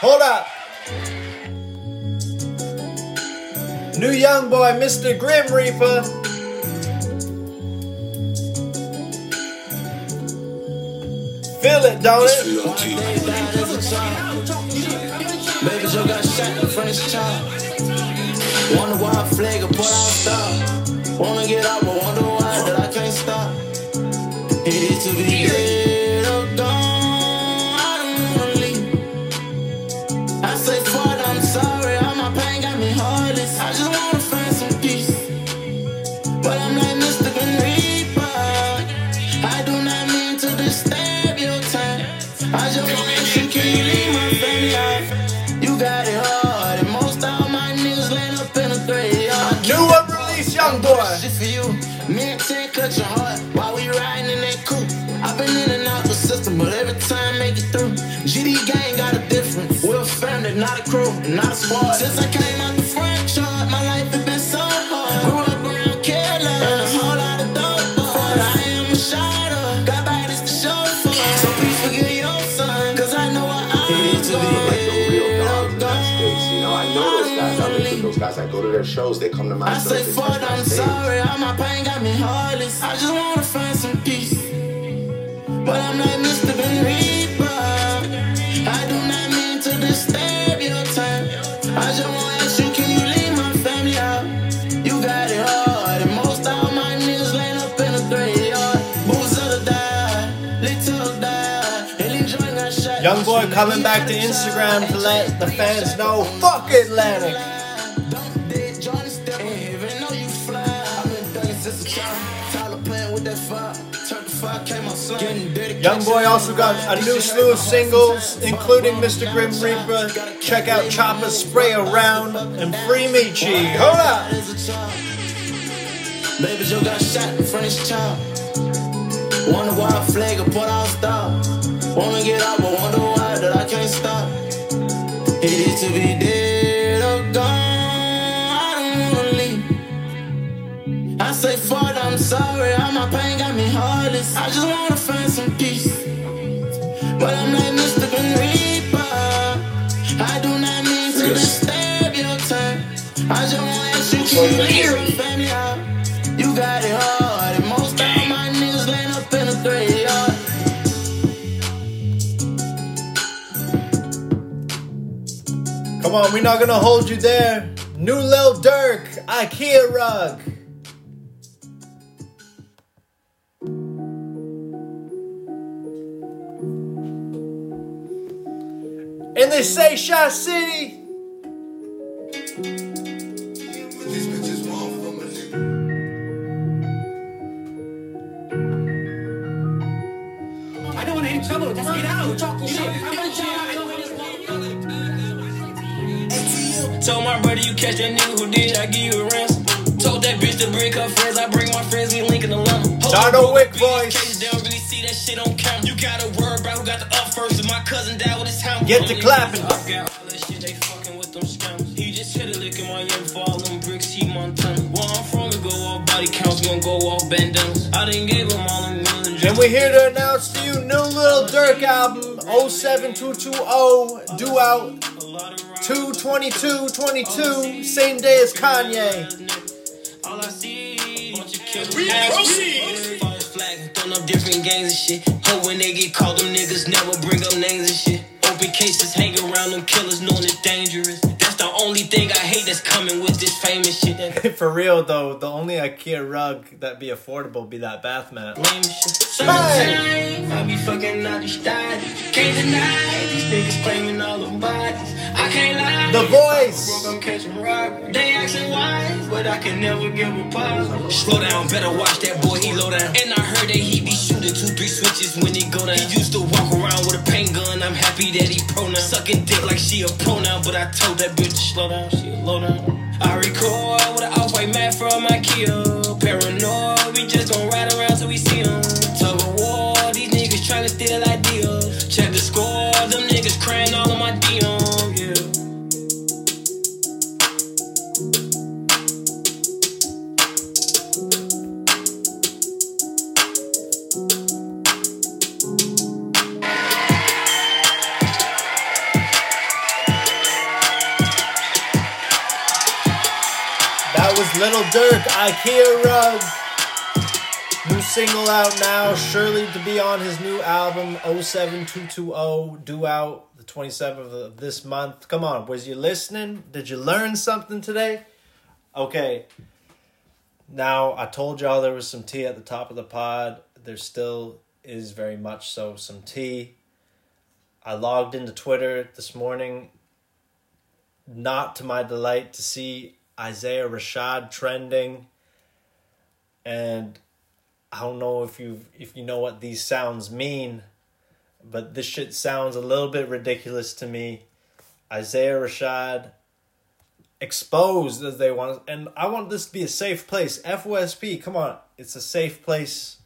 Hold up. New young boy, Mr. Grim Reaper. Feel it, don't it? Baby Joe got shot in the French chop. Wonder why I flag or put out. Wanna get out, but wonder why that I can't stop. It is to be Your heart while we riding in that coupe. I've been in and out the system, but every time make it through. GD gang got a difference. We're a family, not a crew, and not a squad. Since I their shows. They come to my I shows. say They fuck, I'm stage. sorry, all my pain got me heartless. I just wanna find some peace. But I'm like Mr. Ben Reaper. I do not mean to disturb your time. I just wanna ask you, can you leave my family out? You got it hard, and most all my niggas laying up in a graveyard. Boozer died, Little died, Ellie Joy got shot. Young boy coming back to Instagram to let the fans know fuck Atlantic. Young boy also got a new slew of singles, including Mr. Grim Reaper. Check out Chopper Spray Around and Free Michi. Hold up! Baby Joe got shot in French chop. Wonder why I flag or put out stop. Wanna get out, but wonder why that I can't stop. It is to be dead or gone. I don't wanna leave. I say fuck, I'm sorry. All my pain you, got it hard, and most all my niggas laying up in a graveyard. Come on, we're not gonna hold you there. New Lil Durk, IKEA rug. And they say Shot City. I don't want any trouble. Just get out. Told my brother you catch that nigga who did, I give you a ransom. Told that bitch to bring her friends, I bring my friends, we link in the llama. Donald Wick voice. They don't really see that shit on camera. You gotta worry about who got the up first. My cousin died with his hammer. Get to clapping. I got all that shit, they fucking with them scammers. He just hit a lick in my young for all them bricks, he Montana. Where I'm from, we go off body counts, we gon' go off bandanas. I didn't give him all million And we're here to announce to you new Lil Durk album 07220 due out 22222 same day as Kanye. All I see, bunch of killers. We proceed. Throwing up different gangs and shit. Hope when they get caught, them niggas never bring up names and shit. Open cases, hang around them killers, knowing it's dangerous. That's the only thing I hate that's coming with this famous shit. For real though, the only IKEA rug that be affordable be that bath mat. lame shit. Sometimes I be fucking out the style. Can't deny these niggas claiming all them bodies. I can't lie. The voice. I'm catching rock. They asking why, but I can never give a pause. Slow down, better watch that boy, he low down. And I heard that he be two, three switches when he go down. He used to walk around with a paint gun. I'm happy that he pro now. Sucking dick like she a pro now, but I told that bitch to slow down, she a low down. I record with an off-white mat from IKEA. Rug. New single out now, surely to be on his new album 07220, due out the 27th of this month. Come on, was you listening? Did you learn something today? Okay. Now, I told y'all there was some tea at the top of the pod. There still is very much so some tea. I logged into Twitter this morning, not to my delight, to see Isaiah Rashad trending. And I don't know if you if you know what these sounds mean, but this shit sounds a little bit ridiculous to me. Isaiah Rashad exposed as they want, and I want this to be a safe place. FOSP, come on, it's a safe place.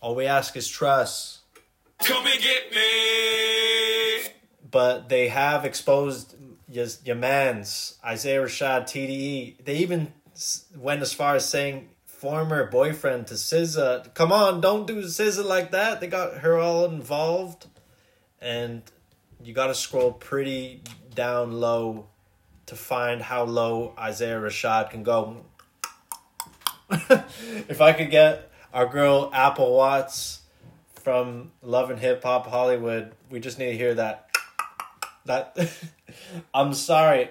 All we ask is trust. Come and get me. But they have exposed your, your man's Isaiah Rashad TDE. They even went as far as saying former boyfriend to SZA. Come on, don't do SZA like that. They got her all involved, and you got to scroll pretty down low to find how low Isaiah Rashad can go. if I could get our girl Apple Watts from Love and Hip Hop Hollywood, we just need to hear that. That I'm sorry,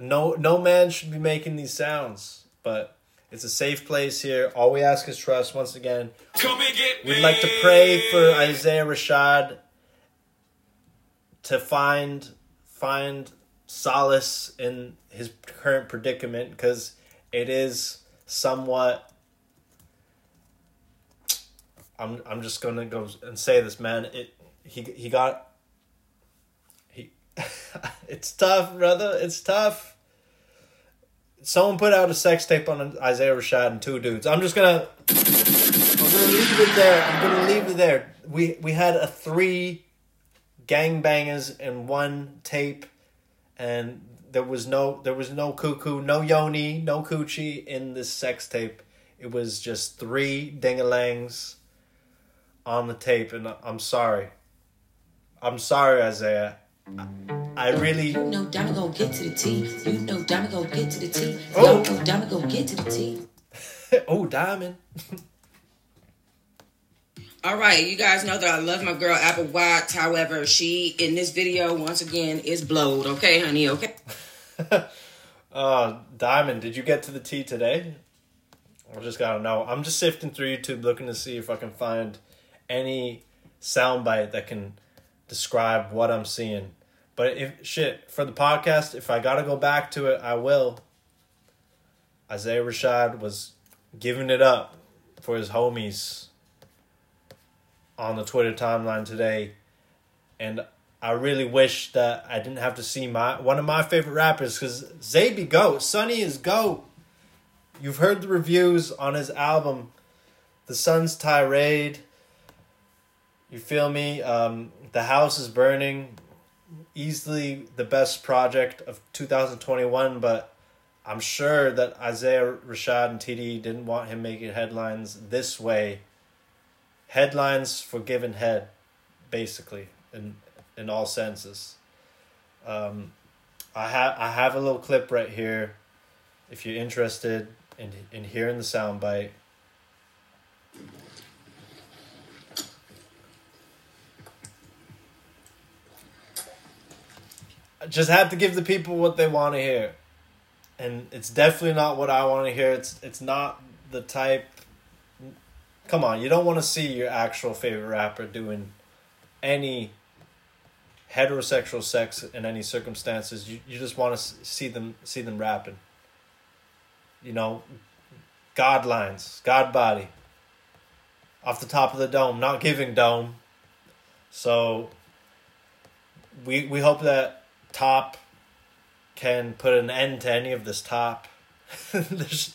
no no man should be making these sounds, but it's a safe place here. All we ask is trust. Once again, Come and get we'd like to pray for Isaiah Rashad to find find solace in his current predicament because it is somewhat I'm I'm just gonna go and say this man it he he got he it's tough brother it's tough someone put out a sex tape on Isaiah Rashad and two dudes. I'm just gonna I'm gonna leave it there. I'm gonna leave it there. We we had a three gangbangers in one tape and there was no there was no cuckoo no yoni no coochie in this sex tape. It was just three dingalangs on the tape and i'm sorry. I'm sorry isaiah i, I really You know Diamond gon' get to the T. You know Diamond gon' get to the T. Oh. You know Diamond gon' get to the T. oh diamond All right, you guys know that I love my girl Apple Watts. However, she in this video once again is blowed. Okay, honey. Okay. uh diamond did you get to the t today i just gotta know i'm just sifting through youtube looking to see if i can find any soundbite that can describe what i'm seeing but if shit for the podcast if i gotta go back to it i will isaiah rashad was giving it up for his homies on the twitter timeline today and I really wish that I didn't have to see my one of my favorite rappers because Zaby goat, Sonny is goat. You've heard the reviews on his album, The Sun's Tirade. You feel me? Um, the House is Burning, easily the best project of 2021, but I'm sure that Isaiah Rashad and TD didn't want him making headlines this way. Headlines for given head, basically, in in all senses. Um, I have I have a little clip right here, if you're interested in in hearing the soundbite. Just have to give the people what they want to hear, and it's definitely not what I want to hear. It's it's not the type. Come on, you don't want to see your actual favorite rapper doing any heterosexual sex in any circumstances. You you just want to see them see them rapping. You know, God lines, God body. Off the top of the dome, not giving dome. So we we hope that top can put an end to any of this top. There's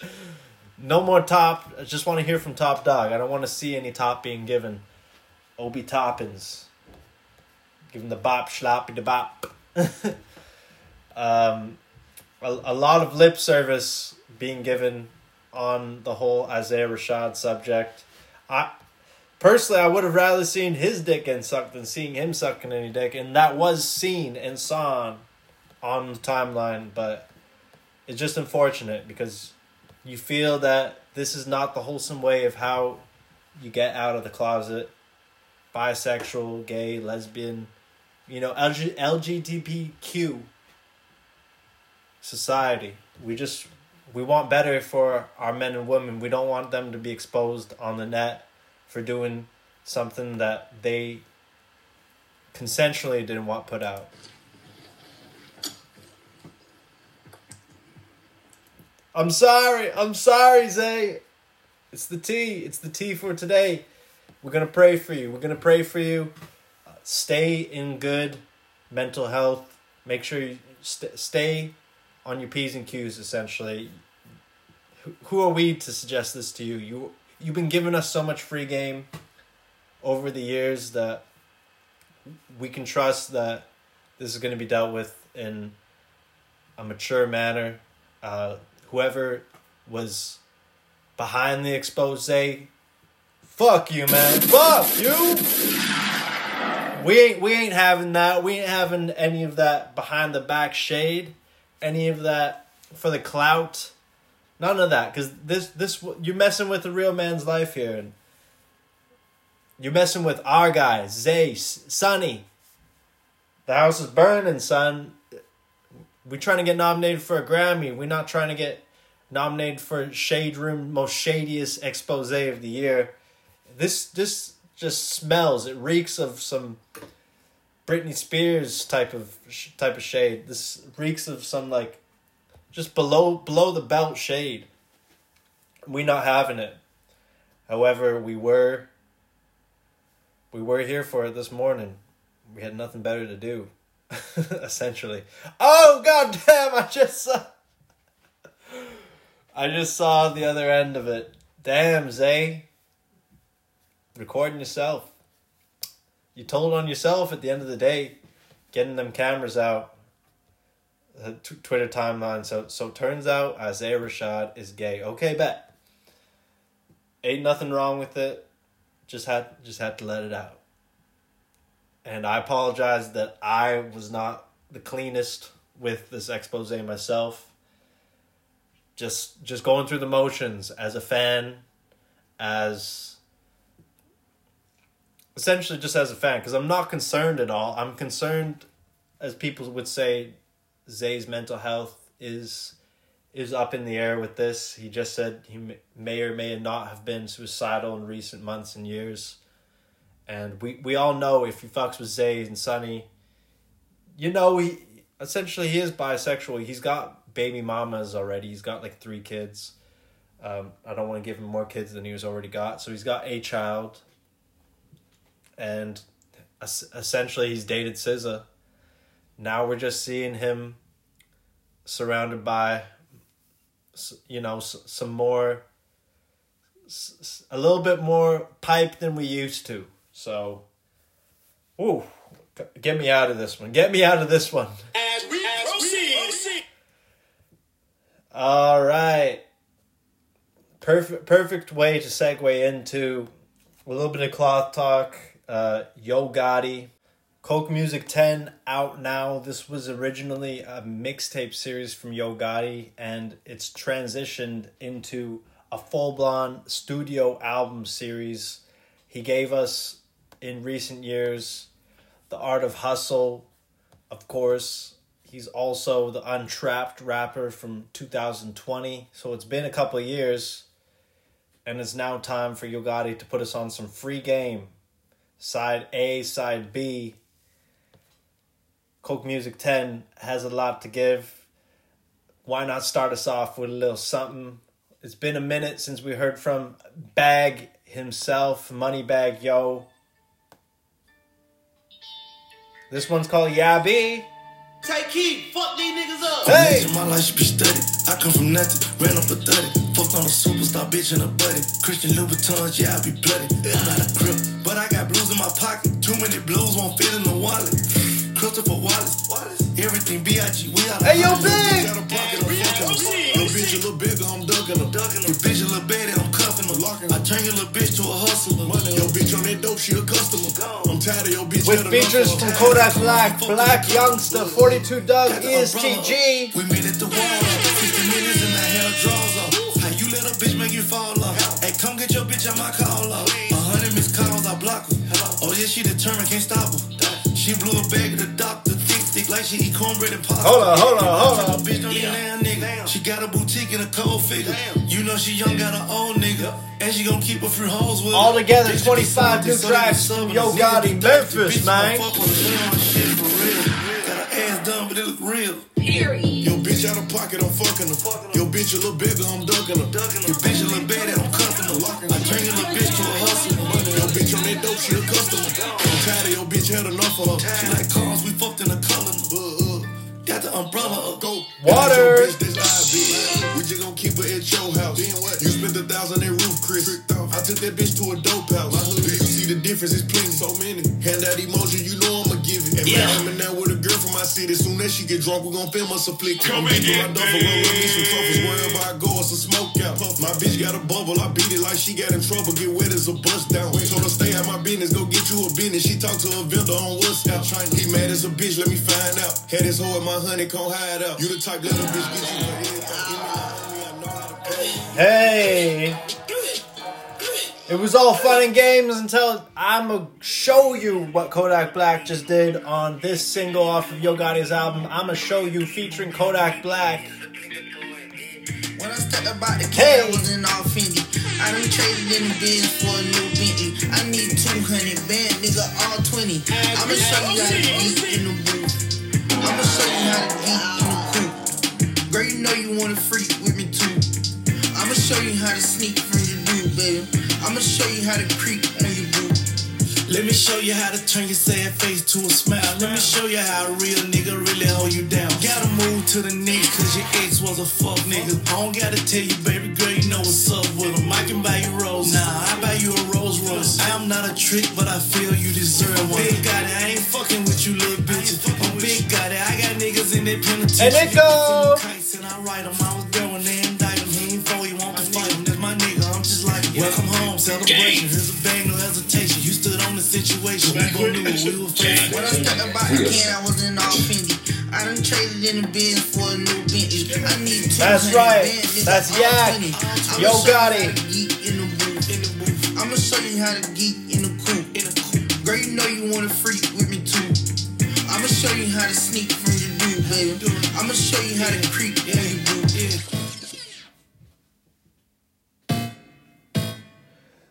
no more top. I just want to hear from Top Dog. I don't want to see any top being given. Obi Toppins. Give him the bop, sloppy the bop. um, a, a lot of lip service being given on the whole Isaiah Rashad subject. I personally, I would have rather seen his dick getting sucked than seeing him sucking any dick, and that was seen and saw on the timeline. But it's just unfortunate because you feel that this is not the wholesome way of how you get out of the closet, bisexual, gay, lesbian, you know, LG, LGBTQ society. We just we want better for our men and women. We don't want them to be exposed on the net for doing something that they consensually didn't want put out. I'm sorry. I'm sorry, Zay. It's the tea. It's the tea for today. We're going to pray for you. We're going to pray for you. Uh, stay in good mental health. Make sure you st- stay on your P's and Q's, essentially. Who- Who are we to suggest this to you? You you've been giving us so much free game over the years that we can trust that this is going to be dealt with in a mature manner. Uh, whoever was behind the expose, fuck you, man. fuck you. We ain't we ain't having that. We ain't having any of that behind the back shade, any of that for the clout. None of that, because this this you're messing with a real man's life here, and you're messing with our guys, Zay, Sonny. The house is burning, son. We're trying to get nominated for a Grammy. We're not trying to get nominated for Shade Room Most Shadiest Expose of the Year. This this just smells. It reeks of some Britney Spears type of type of shade. This reeks of some like just below below the belt shade. We not having it. However, we were we were here for it this morning. We had nothing better to do, essentially. Oh god damn! I just saw. I just saw the other end of it. Damn, Zay. Recording yourself. You told on yourself at the end of the day, getting them cameras out. The t- Twitter timeline. So so turns out Isaiah Rashad is gay. Okay, bet. Ain't nothing wrong with it. Just had just had to let it out. And I apologize that I was not the cleanest with this expose myself. Just just going through the motions as a fan, as essentially just as a fan because I'm not concerned at all. I'm concerned, as people would say, Zay's mental health is is up in the air with this. He just said he may- or may not have been suicidal in recent months and years. And we, we all know if he fucks with Zay and Sonny, you know he essentially he is bisexual. He's got baby mamas already. He's got like three kids. Um, I don't want to give him more kids than he was already got. So he's got a child. And es- essentially he's dated SZA. Now we're just seeing him surrounded by, you know, some more, a little bit more pipe than we used to. So, ooh, get me out of this one. Get me out of this one. As we proceed. All right. Perfect perfect way to segue into a little bit of cloth talk. Uh, Yo Gotti, Coke Music 10 out now. This was originally a mixtape series from Yo Gotti, and it's transitioned into a full blown studio album series. He gave us in recent years The Art of Hustle, of course. He's also the Untrapped rapper from 2020. So it's been a couple years, and it's now time for Yo Gotti to put us on some free game. Side A, side B. Coke Music 10 has a lot to give. Why not start us off with a little something? It's been a minute since we heard from Bag himself, Moneybagg Yo. This one's called Yabi. Take heat, fuck these niggas up. Hey! My life should be studied. I come from nothing, ran up a 30. Fucked on a superstar bitch in a buddy. Christian Louboutins, yeah, I be bloody. I'm not a crip, but I got blues in my pocket. Too many blues won't fit in the wallet. Christopher Wallace, everything B.I.G. We out of Hey, yo. Big! Got a pocket, I'm fucking her. Little bitch a little bigger, I'm ducking. Your bitch a little better, I'm cuffing. I turn your little bitch to a hustler. Yo, bitch on that dope, she a customer. I'm tired of your bitch. With features from. Kodak Black, Blac Youngsta, 42 Dugg, ESTG. We made it to war. 50 minutes and the hell draws. How you bitch make you fall off. Hey, come get your bitch on my call off. Hundred missed calls, I block her. Oh yeah, she determined, can't stop her. She blew a bag of the doctor, thick, thick, like she eat cornbread and pasta. Hold on, hold on, hold on. A bitch don't get down, nigga. She got a boutique and a cold figure. You know she young, got an old nigga. And she gon' keep a few hoes with. All together, Bitch, 25 new something, tracks so from they be Yo subbing. Gotti, Memphis, bitches man. fuck. She on shit for real. Got her ass done, but it look real. Yo, bitch out of pocket, I'm fucking her. Yo, bitch a little bigger, I'm ducking her. Yo, bitch a little bad, I'm cuffing her. I turn your little bitch to a hustler. Yo, bitch on that dope, she a customer. I'm tired of your bitch had enough of her. She like cars, we fucked in the color. Uh, uh, got the umbrella up. Go. Water. Bitch, this live. We just gon' keep her at your house. You spent a thousand at roof, Chris. I took that bitch to a dope house. Do you see the difference? It's plenty. So many. Hand that emotion, you know I'ma give it. And Yeah. man, I'm in there with a girl from my city. Soon as she get drunk, we gon' film us a flick. I'm deep in my duffel, roll with me some truffles. Wherever I go, it's a smoke out. My bitch got a bubble. I beat it like she got in trouble. Get wet as a bust down. Told her stay out my business, go get you a business. She talked to a vendor on WhatsApp. He mad as a bitch, let me find out. Had his hoe at my honey, can't hide out. You the type let a bitch get you for Hey. It was all fun and games until I'm gonna show you what Kodak Black just did on this single off of Yo Gotti's album. I'm gonna show you featuring Kodak Black. When I stepped about the car, I wasn't all Fendi. I done traded in the biz for a new Bentley. I need 200 band, nigga, all 20. I'ma show you how to in the booth. I'ma show you how to in the coupe. Girl, you know you wanna freak with me too. I'ma show you how to sneak from your dude, baby. I'ma show you how to creep on your boo. Let me show you how to turn your sad face to a smile. Let me show you how a real nigga really hold you down. Gotta move to the nigga, cause your ex was a fuck nigga. I don't gotta tell you, baby girl, you know what's up with him. I can buy you rose. Nah, I buy you a Rolls Royce. I'm not a trick, but I feel you deserve one. Big got it, I ain't fucking with you little bitches. I'm big got it, I got niggas in that penitentiary. Hey, Nico! And I write 'em. I was there when they indict. Welcome home, celebration. Here's a bang, no hesitation. You stood on the situation. We gon' do what we were facing. When I stepped about the can, I wasn't all Fendi. I done traded in the biz for a new Bentley. I need 200 That's right. band, nigga, That's all Yak. 20. I'ma Yo show you how to geek in the booth. In the booth. I'ma show you how to geek in the coupe. In the coupe. Girl, you know you wanna freak with me too. I'ma show you how to sneak from your dude, baby. I'ma show you how to creep on your boo.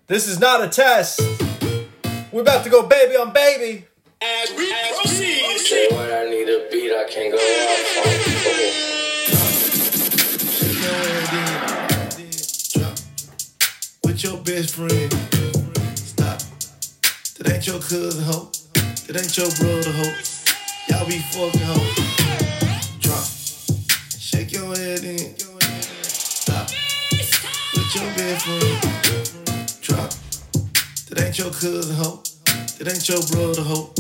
This is not a test. We're about to go baby on baby. As we proceed. Say when I need a beat, I can go off with your best friend. Stop. That ain't your cousin, ho. That ain't your brother, ho. Y'all be fucking ho. Drop. Shake your head in. Stop. With your best friend. Drop. That ain't your cousin, ho. That ain't your brother, ho.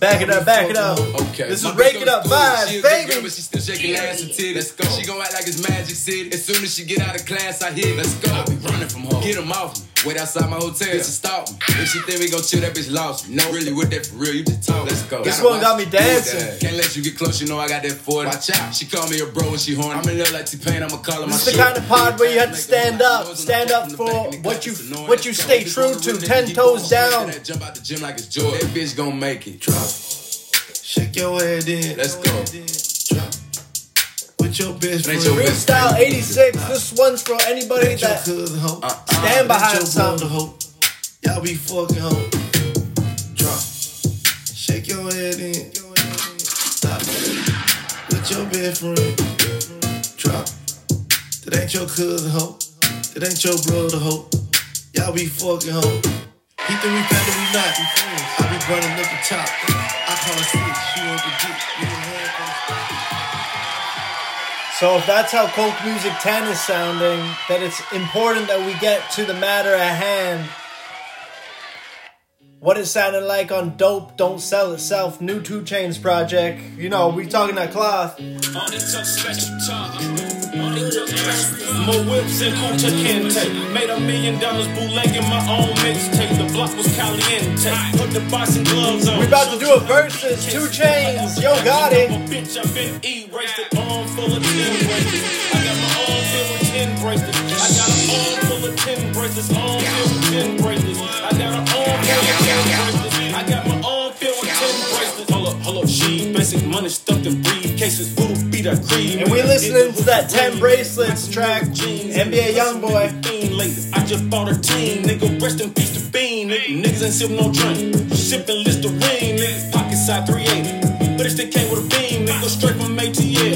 Back it up, back it up. Okay. This is bitch Rake It Up school. vibes, She a baby. Girl, but she still shaking ass and titties. Let's go. She gon' act like it's Magic City. As soon as she get out of class, I hit. Let's go. I be running from home. Get Get 'em off me. Wait outside my hotel. Bitch, stop me. If she think we gon' chill, that bitch lost me. No, really, with that for real, you just talk. Let's go. This one got me dancing. Can't let you get close, you know I got that 40. Watch out. She call me a bro when she horny. I'm in love like T-Pain, I'ma call her my This is the shorty. kind of pod where you have to stand up, stand up for what you what you stay true to, ten toes down. Jump out the gym like it's Jordan. That bitch gon' make it. Drop. Shake your head in. Let's go. With your best friend. Freestyle 86. This one's for anybody that stand behind something. Y'all be fucking ho. Drop. Shake your head in. Stop. With your best friend. Drop. That ain't your cousin ho. That ain't your brother ho. Y'all be fucking ho. He think we better, we not. I be running up the top. I call her six. She want the deep. We done had So if that's how Coke Music 10 is sounding, then it's important that we get to the matter at hand. What it sounded like on Dope Don't Sell Itself, new 2 Chainz project. You know, we talking that cloth. More whips and Kunta Kinte. Made a million dollars bootlegging my own mixtape. The block was caliente. Put the boxing gloves on. We about to do a versus, 2 Chainz, Yo Gotti. I'm a bitch, I've been erased. Arm full of tin bracelets. I got my own deal with tin bracelets. I got an arm full of ten bracelets, arm filled with ten bracelets. I got an arm full of ten bracelets. I got my arm filled with ten bracelets. Hold up, hold up, she basic money stuffed in briefcases. Cream. And we listening to that 10 bracelets track, NBA Youngboy. I just bought a team, nigga. Rest in peace to Bean. Niggas ain't sipping no drink. Sipping Listerine. Pocket side 380. But it still came with a beam, nigga. Straight from ATL.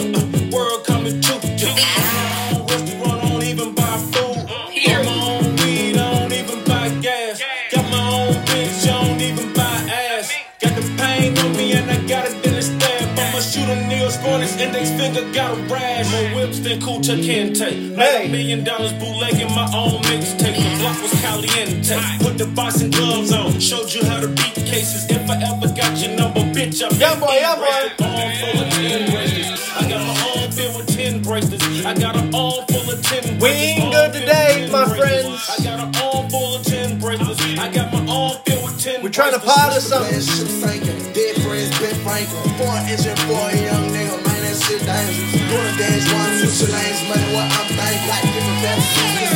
Neil Scorn's index finger, got a rash. More whips than Kunta Kinte. Made a million dollars bootlegging my own mixtape. The block was caliente. Put the boxing gloves on, showed you how to beat cases. If I ever got your number, bitch, I'm Young boy, young boy. Arm full of 10 bracelets. I got my arm filled with 10 bracelets. I got an arm full of 10 bracelets. We ain't good today, my friends. I got an arm full of 10 bracelets. I got my arm filled with 10 We're trying to pot or something. Dead friends, Ben Franklin. Four engine for dangerous. Doing a dance, one, switch your lanes, money, what I'm thinking. Like different fantasies, this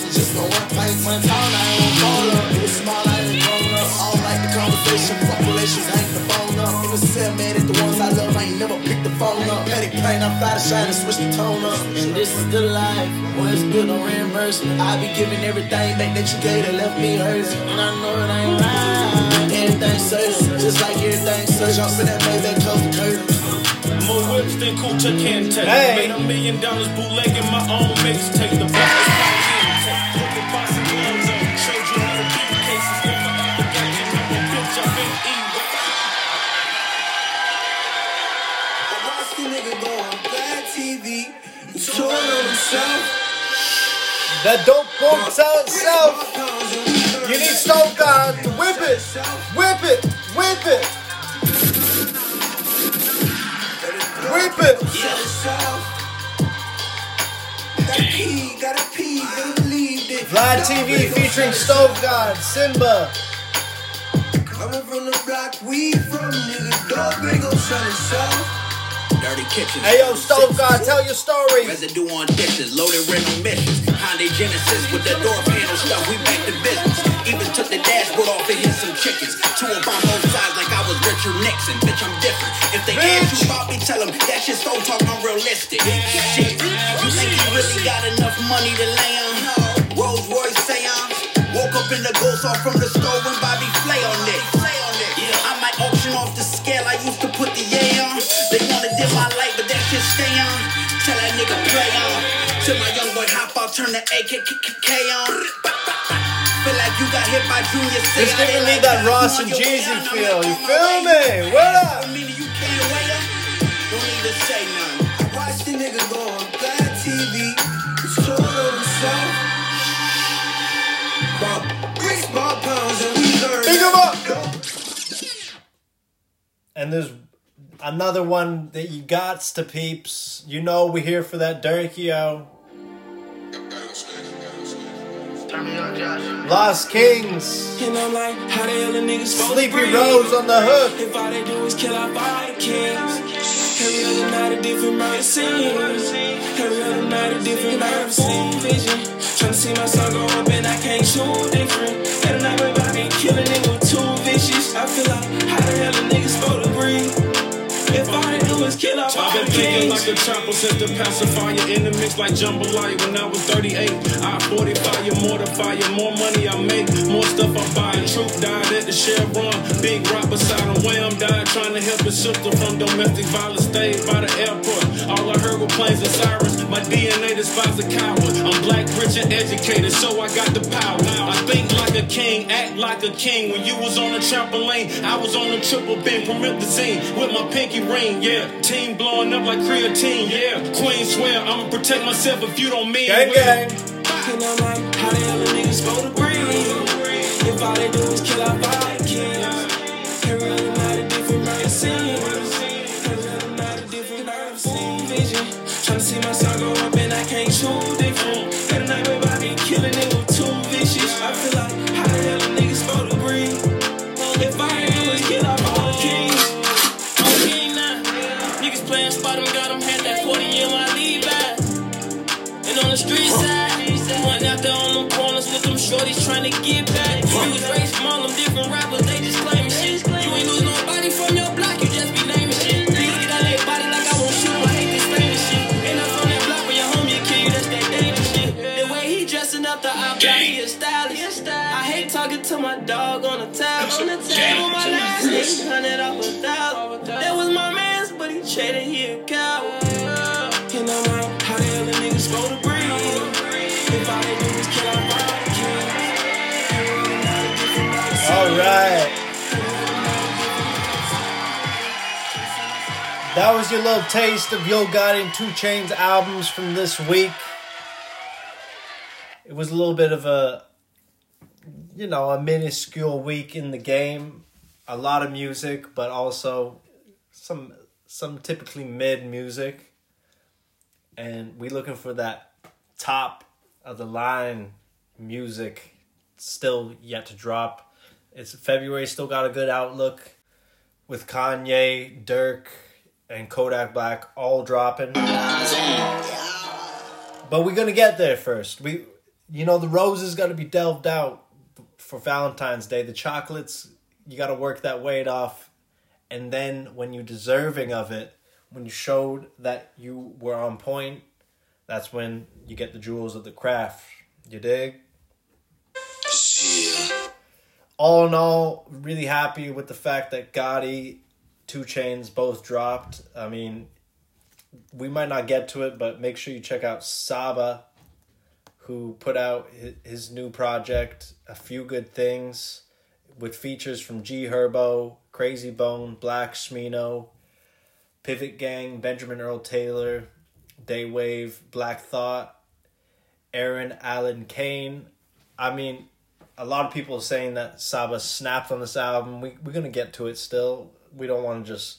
60,000 just for one place. One town, I ain't gon' fall up. It was small, I ain't grown up. All like the conversation, fuck relations, hang the phone up. In the cell, man, at the ones I love, I ain't never picked the phone up. Petty pain, I fly to shine and switch the tone up. And this is the life, what's good on reimbursement. I be giving everything back that you gave that left me hurting. And I know it ain't right. Everything certain, just like everything certain. Jump in that Maybach, close the curtain. More whips than Kunta Kinte. Hey. Made a million dollars bootlegging my own mixtape. The block was caliente. Put the boxing gloves on. Showed you how to beat cases. If I ever got your number, bitch, I've been eating. I watched nigga go on Vlad TV. Told on himself. That dope won't sell itself. You need Stove God to whip it. Whip it. Whip it. It. Vlad TV featuring Stove God, Simba. Coming from the block, we from nigga. Dog ain't gon' sell itself. Dirty kitchen. Hey yo, Stove God, tell your story. Residue on dishes, loaded rental missions. Hyundai Genesis with the door panel stuff, we back to business. Even took the dashboard off and hit some chickens. Two up on both sides like I was Richard Nixon. Bitch, I'm different. If they ask you about me, tell them that shit so talk unrealistic. Shit, you think you really got enough money to lay on? Rolls Royce seance. Woke up in the ghost off from the stove when Bobby Flay on it. Yeah, I might auction off the scale I used to put the yay on. They wanna my light, but that shit stay on. Tell that nigga play on. Till my young boy hop out, turn the AKK on. Feel like you got hit by Junior Seau. It's giving me that Ross and Jeezy feel. You feel me? What up? Don't need to say nothing. I watched the nigga go on Vlad TV. He told on himself. Bought bricks, bought pounds, and we learned. Pick 'em up. And there's another one that you gots to peeps. You know we're here for that Durkio. Lost Kings. And I'm like, how the hell a nigga supposed Sleepy to? Rose on the hook. If all they do is kill off all the kings. Every other night a different murder scene. Every other night a different murder scene. Vision. Tryna see my son grow up and I can't shoot different. Every night baby, I been killing it with two vicious. I feel like, all they do is kill all I've been thinking like a chopper, set the pacifier in the mix like jambalaya. When I was 38, I 45 you, mortify you. More money I make, more stuff I buy. Truth died at the Chevron, big rock beside him. Wham died trying to help his sister from domestic violence. Stayed by the airport. All I heard were planes and sirens. My DNA despises a coward. I'm black, rich, and educated, so I got the power. I think like a king, act like a king. When you was on the trampoline, I was on the triple beam, promethazine with my pinky ring. Yeah, team blowing up like creatine. Yeah, queen swear I'ma protect myself if you don't mean Gang, well. gang. And I'm like, how the hell a nigga supposed to breathe? If all they do is kill all the see my son go up and I can't shoot different. Every night, baby, I been killing it with two vicious. I feel like, That was your little taste of Yo Gotti and 2 Chainz albums from this week. It was a little bit of a, you know, a minuscule week in the game. A lot of music, but also some some typically mid music. And we looking for that top of the line music still yet to drop. It's February still got a good outlook with Kanye, Dirk, and Kodak Black all dropping. But we're gonna get there first. We, you know, the roses got to be delved out for Valentine's Day. The chocolates, you got to work that weight off, and then when you're deserving of it, when you showed that you were on point, that's when you get the jewels of the craft. You dig? All in all, really happy with the fact that Gotti, 2 Chainz both dropped. I mean, we might not get to it, but make sure you check out Saba, who put out his new project, A Few Good Things, with features from G Herbo, Krayzie Bone, 6LACK Smino, Pivot Gang, Benjamin Earl Taylor, Daywave, Black Thought, Eryn Allen Kane. I mean, a lot of people are saying that Saba snapped on this album. We we're gonna get to it still. We don't want to just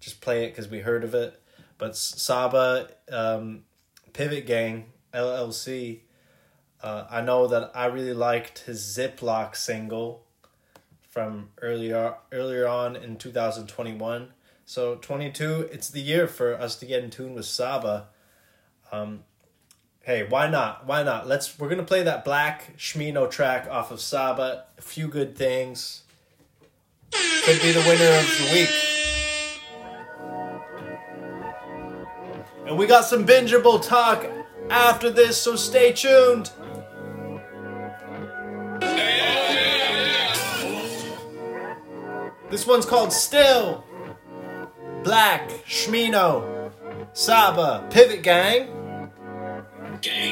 just play it because we heard of it. But Saba, um, Pivot Gang, LLC. Uh, I know that I really liked his Ziploc single from earlier earlier on in two thousand twenty one. So twenty two, it's the year for us to get in tune with Saba. Um, hey, why not? Why not? Let's. We're gonna play that 6LACK Smino track off of Saba. A few good things. Could be the winner of the week. And we got some bingeable talk after this, so stay tuned. This one's called Still. 6LACK, Smino, Saba, Pivot Gang. Gang.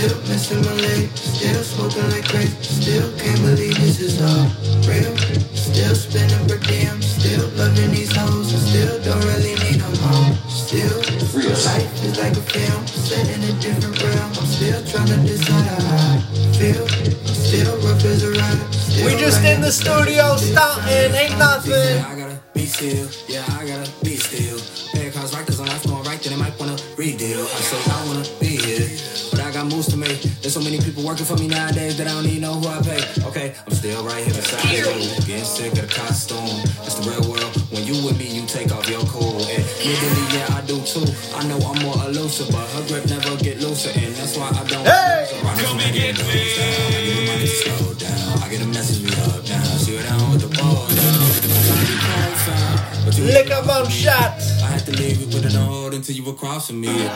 Still missing my leg, still smoking like crazy. Still can't believe this is all real. Still spinning per diem, still loving these hoes, and still don't really need them home. Still, real life is like a film, set in a different realm. I'm still trying to decide how I feel. I'm still rough as a rider. Still We just in the studio stunting, ain't nothing. I gotta be still, yeah, I gotta be still. Pay cars right, cause I'm not going right, then they might wanna redeal. I say There's so many people working for me nowadays that I don't even know who I pay. Okay, I'm still right here beside you, getting sick of the costume. It's the real world. When you with me, you take off your cool. And legally, yeah, I do too. I know I'm more elusive, but her grip never get looser, and that's why I don't. Hey! Come and get me. I give her money to slow down. I get a message Lick up on shots. I had to leave you with an hold until you were crossing me again.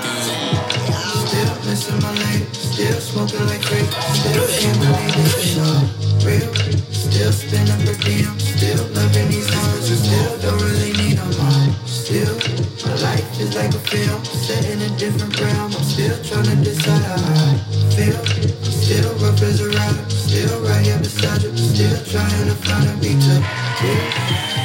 Still missing my leg, still smoking like crazy. Still can't believe this is real. Still spinning per diem, still loving these hoes, and still don't really need them all. Still, my life is like a film, set in a different realm. I'm still trying to decide how I feel. I'm still rough as a rider, still right here beside you, still trying to find a beat to kill.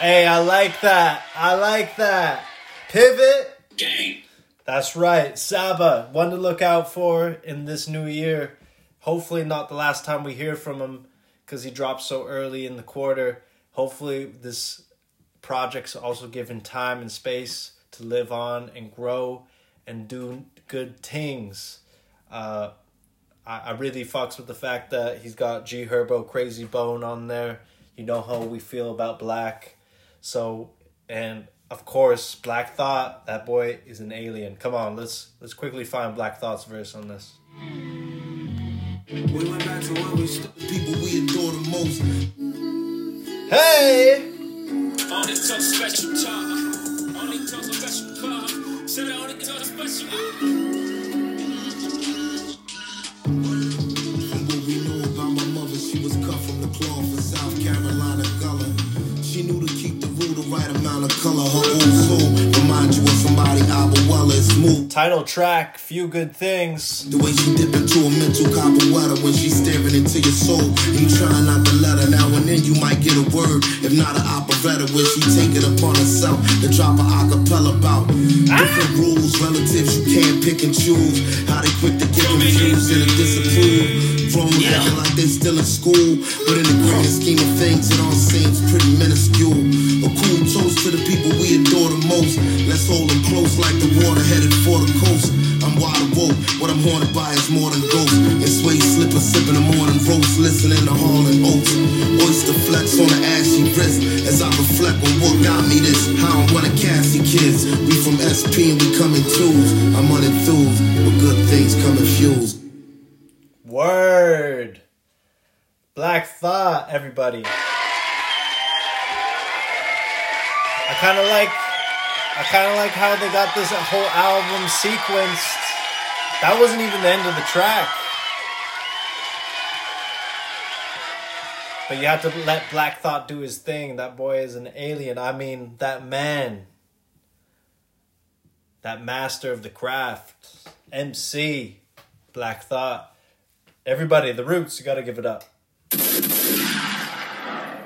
Hey, I like that. I like that. Pivot. Gang. That's right. Saba, one to look out for in this new year. Hopefully, not the last time we hear from him because he dropped so early in the quarter. Hopefully, this project's also given time and space to live on and grow and do good things. Uh, I, I really fucks with the fact that he's got G Herbo Krayzie Bone on there. You know how we feel about Black. So and of course Black Thought, that boy is an alien. Come on, let's let's quickly find Black Thought's verse on this. We went back to where we st- people we adore the most. Hey! Only talk special talk. Only talk special talk. Said I only talk special. Cut from the cloth of South Carolina Gullah. She knew to keep the rule the right amount of color. Her old soul remind you of somebody Abuela is smooth. Title track, Few Good Things. The way she dip into a mental capoeira when she's staring into your soul. You try not to let her. Now and then you might get a word, if not an operetta, where she take it upon herself to drop an acapella bout. Different rules, relatives you can't pick and choose. How they quick to get confused and to disapprove. Grown acting like they still in school, but in the grand scheme of things, it all seems pretty minuscule. A cool toast to the people we adore the most. Let's hold them close like the water headed for the coast. I'm wide awoke. What I'm haunted by is more than ghosts. And suede slippers sipping the morning roast, listening to Harlan everybody. I kind of like I kind of like how they got this whole album sequenced. That wasn't even the end of the track. But you have to let Black Thought do his thing. That boy is an alien. I mean, that man. That master of the craft. MC. Black Thought. Everybody, the roots, you gotta give it up.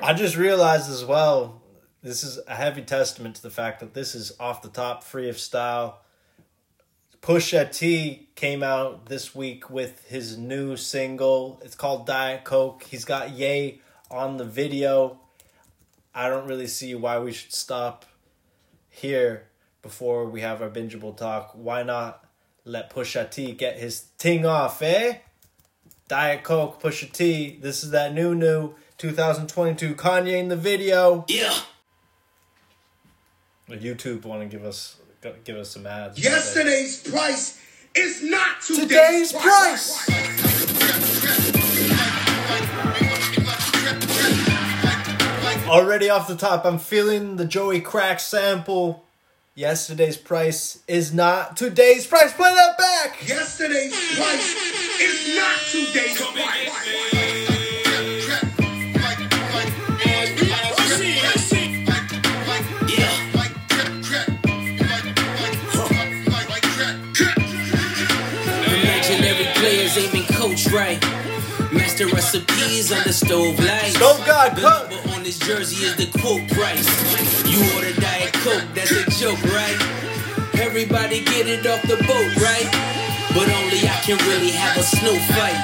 I just realized as well, this is a heavy testament to the fact that this is off the top, free of style. Pusha T came out this week with his new single. It's called Diet Coke. He's got Yay on the video. I don't really see why we should stop here before we have our bingeable talk. Why not let Pusha T get his ting off, eh? Diet Coke, Pusha T. This is that new new 2022 Kanye in the video. Yeah. YouTube want to give us give us some ads. Yesterday's price is not Today's today's, price. Already off the top, I'm feeling the Joey Crack sample. Yesterday's price is not today's price. Play that back. Yesterday's price is not today's price. Right. Master recipes on the stove lights. Stove God cook. number on this jersey is the quote price. You order Diet Coke, that's a joke, right? Everybody get it off the boat, right? But only I can really have a snow fight.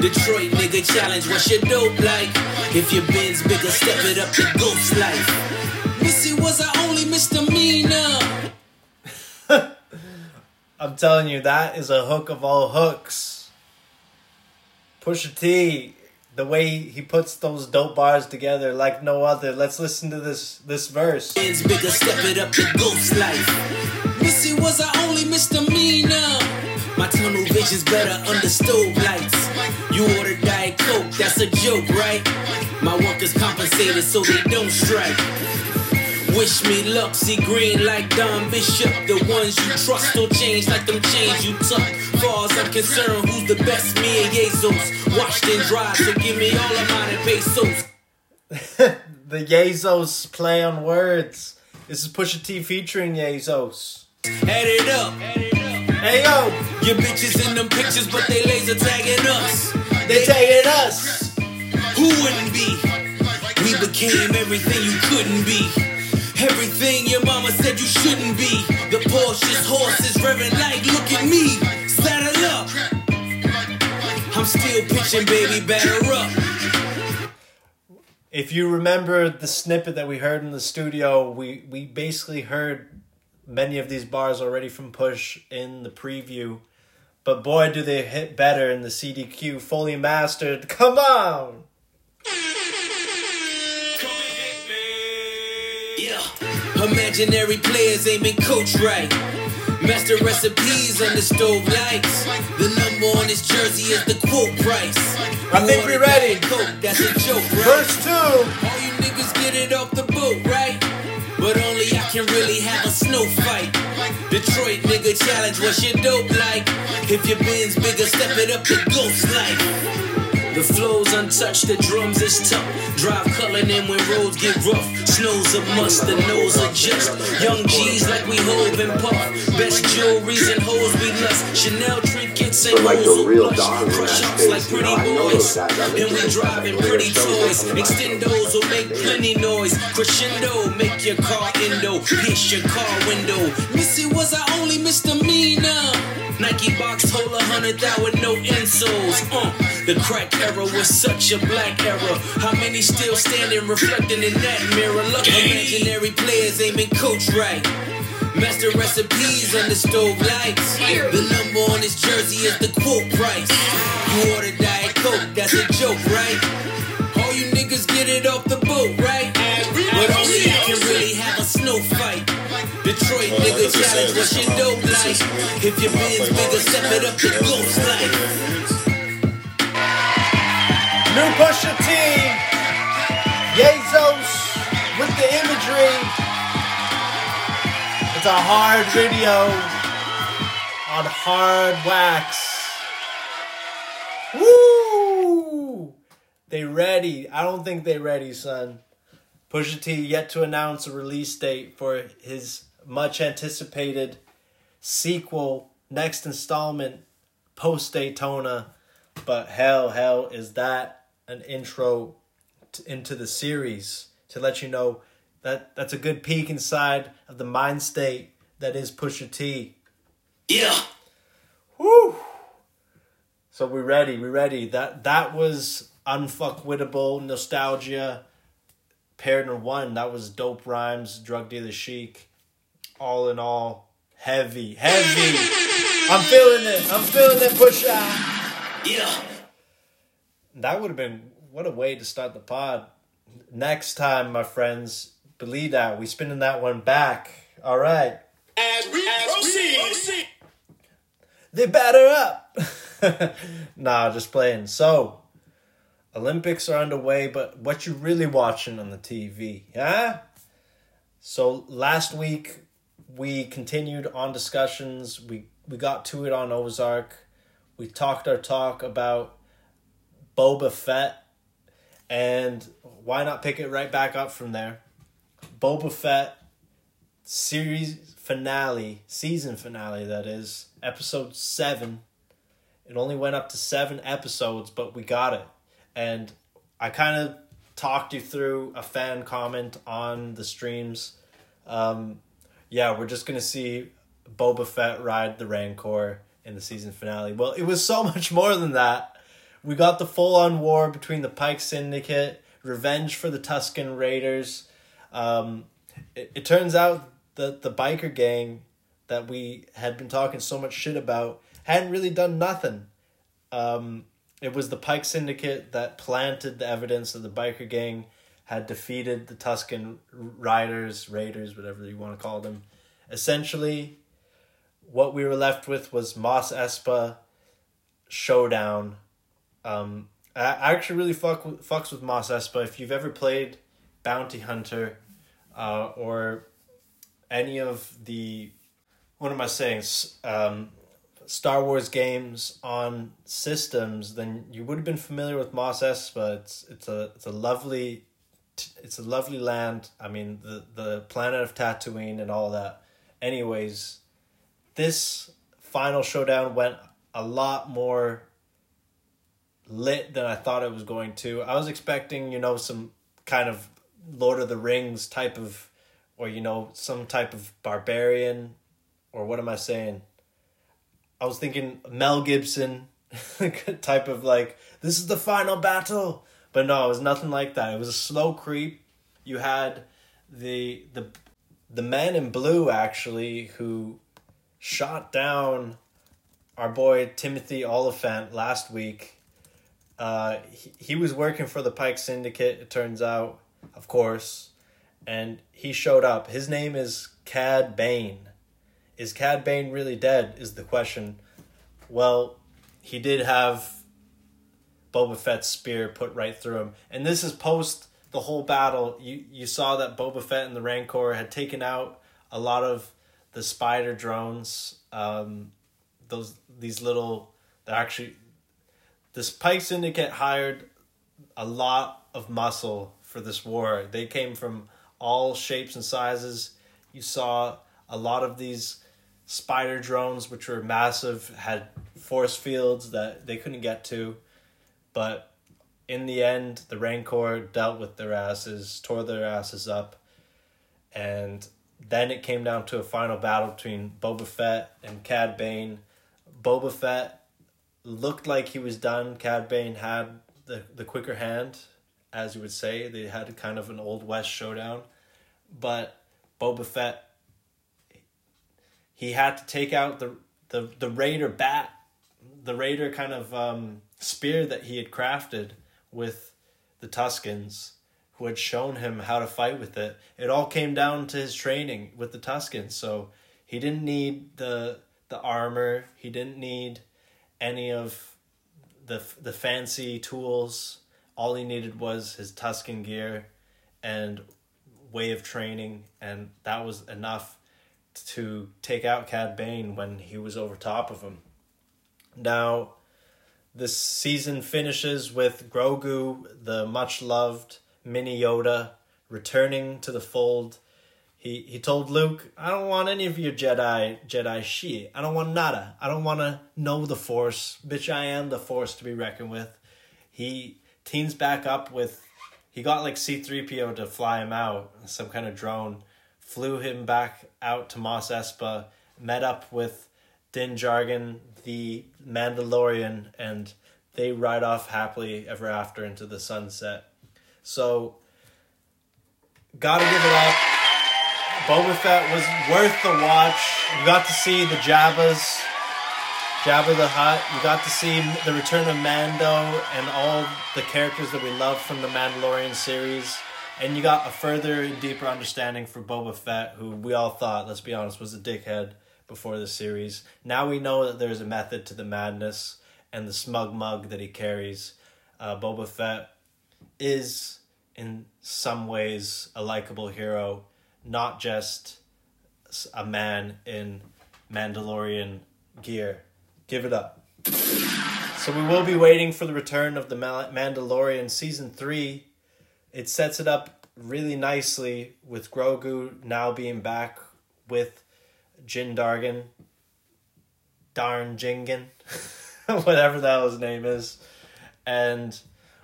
Detroit nigga challenge, what's your dope like? If your bin's bigger, step it up to ghost life. Missy was I only misdemeanor. I'm telling you, that is a hook of all hooks. Pusha T, the way he puts those dope bars together like no other. Let's listen to this this verse. Bin's bigger, step it up to ghost life. Missy was I only misdemeanor. My tunnel vision's better under stove lights. You order Diet Coke, that's a joke, right? My workers compensated so they don't strike. Wish me luck, see green like Don Bishop. The ones you trust will change like them chains you tuck. Far as I'm concerned, who's the best? Me and Jesus. Washed and dried, so give me all of mine and pesos. the Yazos play on words. This is Pusha T featuring Yazos. Add it up. Hey yo, Your bitches in them pictures, but they laser tagging us. they tagging us. Who wouldn't be? We became everything you couldn't be. Everything your mama said you shouldn't be. The Porsche's horses revving like, look at me. Saddle up. I'm still pitching, baby, batter up. If you remember the snippet that we heard in the studio, we we basically heard many of these bars already from Push in the preview, But boy, do they hit better in the CDQ fully mastered. Come on! Yeah. Imaginary players aiming coach right. Master recipes on the stove lights. The number on his jersey is the quote price. I think we're ready. Coke, that's a joke, right? Verse two. All you niggas get it off the boat, right? But only I can really have a snow fight. Detroit nigga challenge, what's your dope like? If your bin's bigger, step it up to ghost life. The flow's untouched, the drums is tough. Drive culling in when roads get rough. Snow's a must, the nose adjust. Young G's like we hove and puff. Best jewelries and hoes we lust. Chanel trinkets and like the real dog Crush ups like pretty know, I know boys. And we driving pretty toys. Extendos will make plenty noise. Crescendo, make your car endo. Pierce your car window. Missy was our only misdemeanor. Nike box hold a hundred thou with no insoles. Uh, the crack era was such a black era. How many still standing reflecting in that mirror? Look, imaginary players aiming coach right. Master recipes on the stove lights. The number on his jersey is the quote price. You order Diet Coke, that's a joke, right? All you niggas get it off the boat, right? But only I can really have a snow fight. Detroit Well, nigga challenge, said, what's your dope like? If your it's not bin's bigger, step it up to ghost life. New Pusha T. Yazos with the imagery. It's a hard video on hard wax. Woo! They ready. I don't think they ready, son. Pusha T yet to announce a release date for his much anticipated sequel, next installment, post Daytona. But hell, hell, is that an intro t- into the series to let you know that that's a good peek inside of the mind state that is Pusha T. Yeah. Woo! So we ready, we ready. That that was unfuckwittable nostalgia paired in one. That was dope rhymes, drug dealer chic. All in all, heavy, heavy. I'm feeling it. I'm feeling it. Push out. Yeah. That would have been what a way to start the pod. Next time, my friends, believe that we spinning that one back. All right. As we As proceed. They batter up. nah, just playing. So, Olympics are underway, but what you really watching on the TV? Yeah. So last week we continued on discussions. We we got to it on Ozark. We talked our talk about Boba Fett, and why not pick it right back up from there? Boba Fett series finale, season finale, that is, episode seven. It only went up to seven episodes, but we got it. And I kind of talked you through a fan comment on the streams. Um, yeah, we're just going to see Boba Fett ride the Rancor in the season finale. Well, it was so much more than that. We got the full on war between the Pike Syndicate, revenge for the Tusken Raiders. Um, it, it turns out that the biker gang that we had been talking so much shit about hadn't really done nothing. Um, it was the Pike Syndicate that planted the evidence that the biker gang had defeated the Tusken Riders, Raiders, whatever you want to call them. Essentially, what we were left with was Mos Espa showdown. Um, I actually really fuck with, fucks with Mos Espa. If you've ever played Bounty Hunter, uh, or any of the what am I saying? Um, Star Wars games on systems, then you would have been familiar with Mos Espa. It's it's a it's a lovely it's a lovely land. I mean the the planet of Tatooine and all that. Anyways, this final showdown went a lot more lit than I thought it was going to. I was expecting, you know, some kind of Lord of the Rings type of or you know, some type of barbarian or what am I saying? I was thinking Mel Gibson type of like this is the final battle, but no, it was nothing like that. It was a slow creep. You had the the the man in blue actually who shot down our boy Timothy Olyphant last week. Uh, he, he was working for the Pike Syndicate, it turns out, of course, and he showed up. His name is Cad Bane. Is Cad Bane really dead? Is the question. Well, he did have Boba Fett's spear put right through him, and this is post the whole battle. You you saw that Boba Fett and the Rancor had taken out a lot of the spider drones. Um, those these little they're actually this Pike Syndicate hired a lot of muscle for this war. They came from all shapes and sizes. You saw a lot of these spider drones, which were massive, had force fields that they couldn't get to. But in the end, the Rancor dealt with their asses, tore their asses up, and then it came down to a final battle between Boba Fett and Cad Bane. Boba Fett looked like he was done. Cad Bane had the, the quicker hand, as you would say. They had kind of an Old West showdown. But Boba Fett, he had to take out the, the, the Raider bat, the Raider kind of um, spear that he had crafted with the Tuskens who had shown him how to fight with it. It all came down to his training with the Tuskens. So he didn't need the the armor. He didn't need any of the the fancy tools. All he needed was his Tusken gear and way of training, and that was enough to take out Cad Bane when he was over top of him. Now, this season finishes with Grogu, the much loved mini Yoda, returning to the fold. He he told Luke, "I don't want any of your Jedi Jedi shit. I don't want nada. I don't want to know the Force. Bitch, I am the Force to be reckoned with." He teams back up with. He got like C three PO to fly him out, some kind of drone. Flew him back out to Mos Espa. Met up with Din Djarin, the Mandalorian, and they ride off happily ever after into the sunset. So, gotta give it up. Boba Fett was worth the watch. You got to see the Jabbas, Jabba the Hutt. You got to see the return of Mando and all the characters that we love from the Mandalorian series. And you got a further and deeper understanding for Boba Fett, who we all thought, let's be honest, was a dickhead before the series. Now we know that there's a method to the madness and the smug mug that he carries. Uh, Boba Fett is, in some ways, a likable hero, not just a man in Mandalorian gear. Give it up. So we will be waiting for the return of the Mandalorian season 3. It sets it up really nicely with Grogu now being back with Jin Dargan, Darn Jingen, whatever hell his name is. And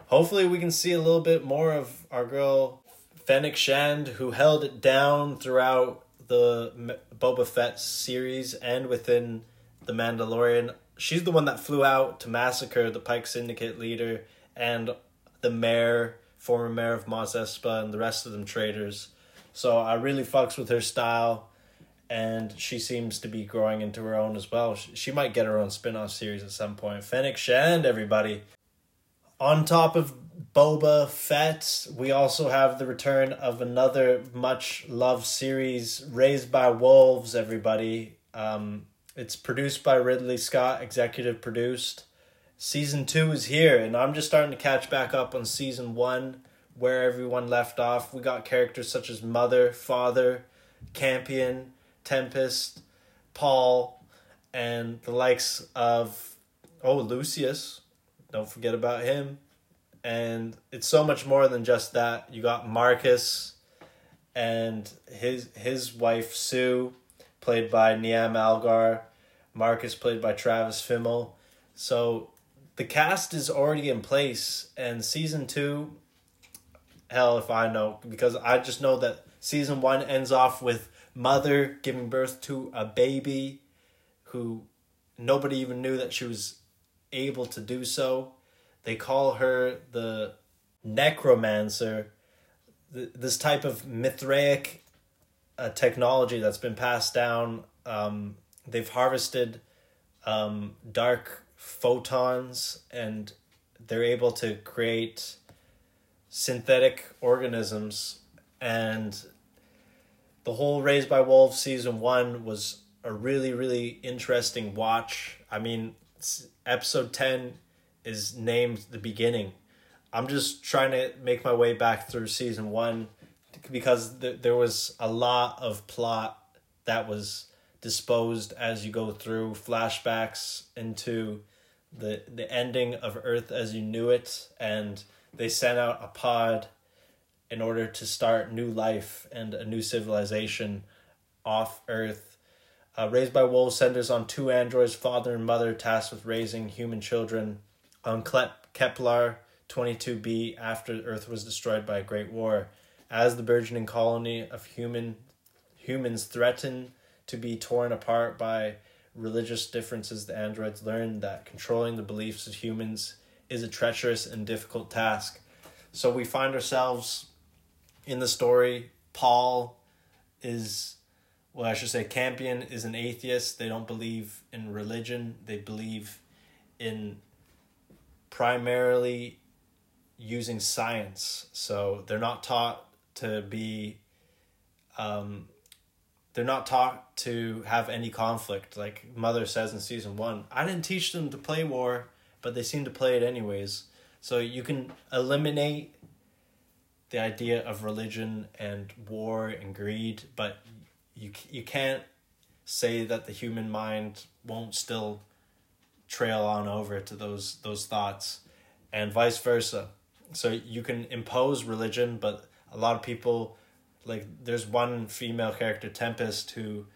hopefully we can see a little bit more of our girl Fennec Shand, who held it down throughout the Boba Fett series and within the Mandalorian. She's the one that flew out to massacre the Pike Syndicate leader and the mayor, former mayor of Mos Espa, and the rest of them traitors. So I really fucks with her style and she seems to be growing into her own as well. She, might get her own spin off series at some point. Fennec Shand, everybody. On top of Boba Fett, we also have the return of another much loved series, Raised by Wolves, everybody. Um, it's produced by Ridley Scott, executive produced. Season two is here, and I'm just starting to catch back up on season one, where everyone left off. We got characters such as Mother, Father, Campion, Tempest, Paul, and the likes of oh Lucius. Don't forget about him. And it's so much more than just that. You got Marcus and his his wife Sue, played by Niamh Algar. Marcus played by Travis Fimmel. So the cast is already in place and season two hell if I know because I just know that season one ends off with mother giving birth to a baby who nobody even knew that she was able to do so. They call her the necromancer, this type of Mithraic uh, technology that's been passed down. Um, they've harvested um, dark photons and they're able to create synthetic organisms and the whole raised by wolves season one was a really really interesting watch i mean episode 10 is named the beginning i'm just trying to make my way back through season one because th- there was a lot of plot that was disposed as you go through flashbacks into the the ending of Earth as you knew it, and they sent out a pod in order to start new life and a new civilization off Earth. Uh, Raised by Wolves centers on two androids, father and mother, tasked with raising human children Um, on Kepler 22b after Earth was destroyed by a great war. As the burgeoning colony of human humans threaten to be torn apart by religious differences, the androids learn that controlling the beliefs of humans is a treacherous and difficult task. So we find ourselves in the story. Paul is, well, I should say, Campion is an atheist. They don't believe in religion, they believe in primarily using science. So they're not taught to be um, they're not taught to have any conflict. Like Mother says in season one, I didn't teach them to play war, but they seem to play it anyways. So you can eliminate the idea of religion and war and greed, but you you can't say that the human mind won't still trail on over to those those thoughts, and vice versa. So you can impose religion, but a lot of people like there's one female character tempest who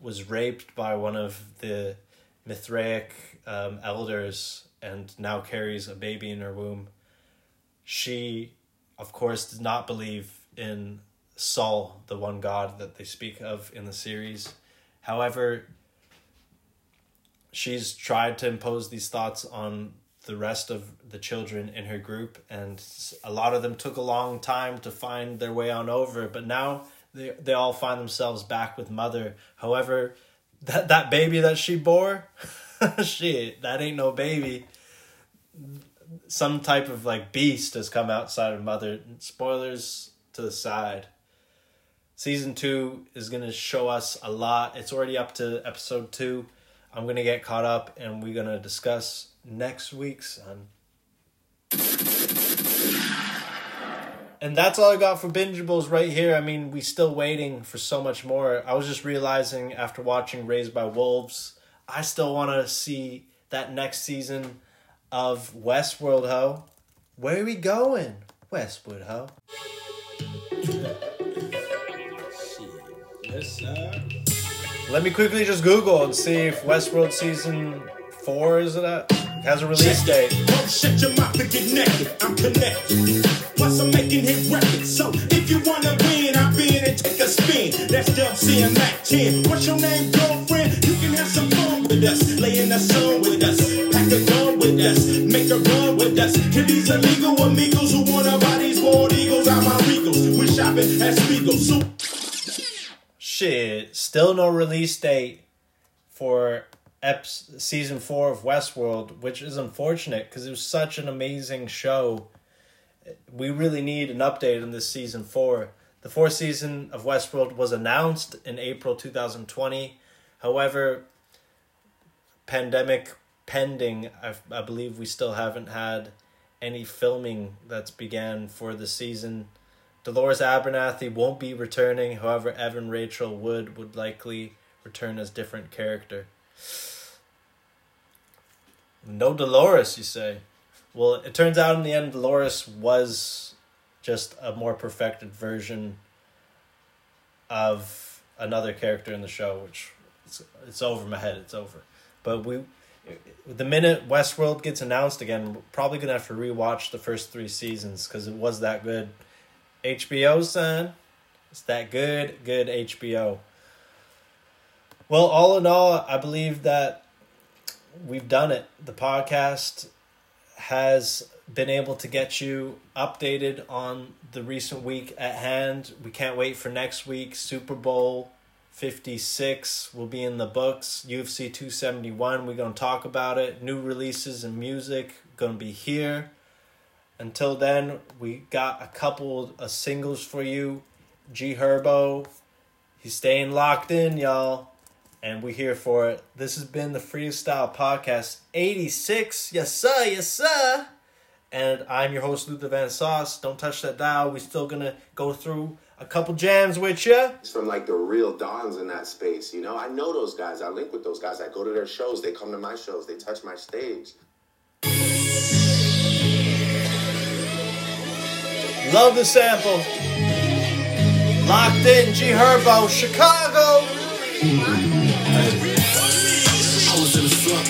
was raped by one of the mithraic um, elders and now carries a baby in her womb she of course does not believe in Sol, the one god that they speak of in the series however she's tried to impose these thoughts on the rest of the children in her group and a lot of them took a long time to find their way on over but now they, they all find themselves back with mother. However that that baby that she bore shit that ain't no baby. Some type of like beast has come outside of mother. Spoilers to the side. Season 2 is to show us a lot. It's already up to episode 2 i'm going to get caught up and we're going to discuss next week's. And that's all I got for bingeables right here. I mean, we still waiting for so much more. I was just realizing after watching Raised by Wolves, I still want to see that next season of Westworld, ho. Where are we going? Westwood, ho. Yes, sir. Let me quickly just Google and see if Westworld season four is it at? Has a release date. Don't shut your mouth and get naked. I'm connected. Plus, I'm making hit records. So, if you wanna win, I'll be in and take a spin. That's Dub C and Mack 10. What's your name, girlfriend? You can have some fun with us. Lay in the sun with us. Pack a gun with us. Make a run with us. To these illegal amigos who wanna buy these bald eagles, I'm my regals. We're shopping at Spiegel. So, Shit, still no release date for ep- season four of Westworld, which is unfortunate because it was such an amazing show. We really need an update on this season four. The fourth season of Westworld was announced in April 2020. However, pandemic pending, I, I believe we still haven't had any filming that's began for the season. Dolores Abernathy won't be returning. However, Evan Rachel Wood would likely return as different character. No Dolores, you say? Well, it turns out in the end, Dolores was just a more perfected version of another character in the show, which it's, it's over my head. It's over. But we, the minute Westworld gets announced again, we're probably gonna have to rewatch the first three seasons because it was that good. HBO, son, it's that good, good HBO. Well, all in all, I believe that we've done it. The podcast has been able to get you updated on the recent week at hand. We can't wait for next week, Super Bowl 56 will be in the books. UFC 271, we're going to talk about it. New releases and music going to be here. Until then, we got a couple of singles for you. G Herbo, he's staying locked in, y'all. And we're here for it. This has been the Freestyle Podcast 86. Yes, sir. Yes, sir. And I'm your host, Luther Van Sauce. Don't touch that dial. We're still going to go through a couple jams with you. It's from like the real dons in that space, you know. I know those guys. I link with those guys. I go to their shows. They come to my shows. They touch my stage. Love the sample. Locked in, G Herbo, Chicago. I was in a slump.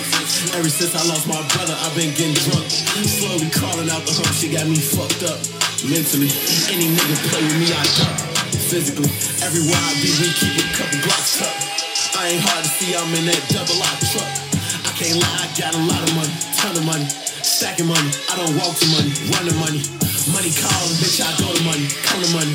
Ever since I lost my brother, I've been getting drunk. Slowly crawling out the hump, she got me fucked up. Mentally, any nigga play with me, I duck. Physically, everywhere I be, we keep a couple blocks tucked. I ain't hard to see, I'm in that double lock truck. I can't lie, I got a lot of money, ton of money. Stacking money, I don't walk to money, run to money. Money calling, bitch, I go to money, come to money.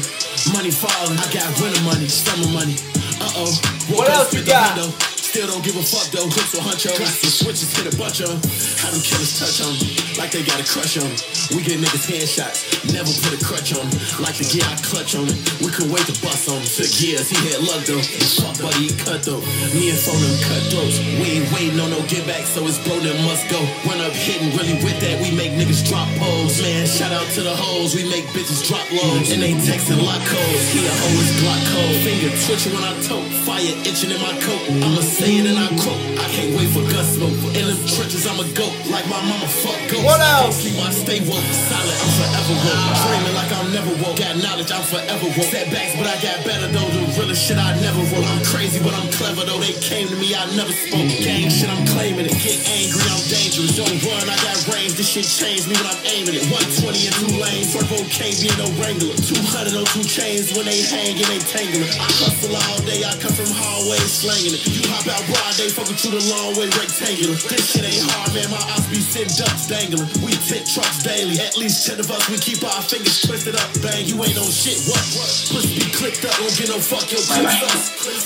Money falling, I got winter money, summer money. Uh oh. What else you got? Still don't give a fuck though, hooks will hunch over. The switches hit a bunch of 'em. How them killers touch 'em, like they got a crush 'em. We get niggas headshots, never put a crutch on 'em. Like the gear I clutch on we could wait to bust on 'em. Took years, he had luck though. Fuck buddy, he cut though. Me and phone them cutthroats. We ain't waiting on no get back, so it's that must go. Run up hitting, really with that, we make niggas drop poles. Man, shout out to the hoes, we make bitches drop lows. And they texting lock codes, he a hoe is block code. Finger twitching when I tote, fire itching in my coat. I'ma say it and I quote, I can't wait for gun smoke. In them trenches, I'm a goat, like my mama fuck ghost. What else? sleep, I stay woke. Solid, I'm forever woke. Dreaming like I'm never woke. Got knowledge, I'm forever woke. Setbacks, but I got better though. The realest shit I never wrote. I'm crazy, but I'm clever though. They came to me, I never spoke. Gang shit, I'm claiming it. Get angry, I'm dangerous. Don't run, I got range. This shit changed me when I'm aiming it. 120 in two lanes. Turbo can't be no wrangler. 200 on two chains when they hang and they tangling. I hustle all day, I come from hallways slanging it. You hop out broad day, fucking through the long way rectangular. This shit ain't hard, man. My eyes be sitting ducks dangling. We tit trucks daily. At least 10 of us, we keep our fingers twisted up. Bang, you ain't on shit. What? Pussy be clicked up, don't get no fuck your tips up.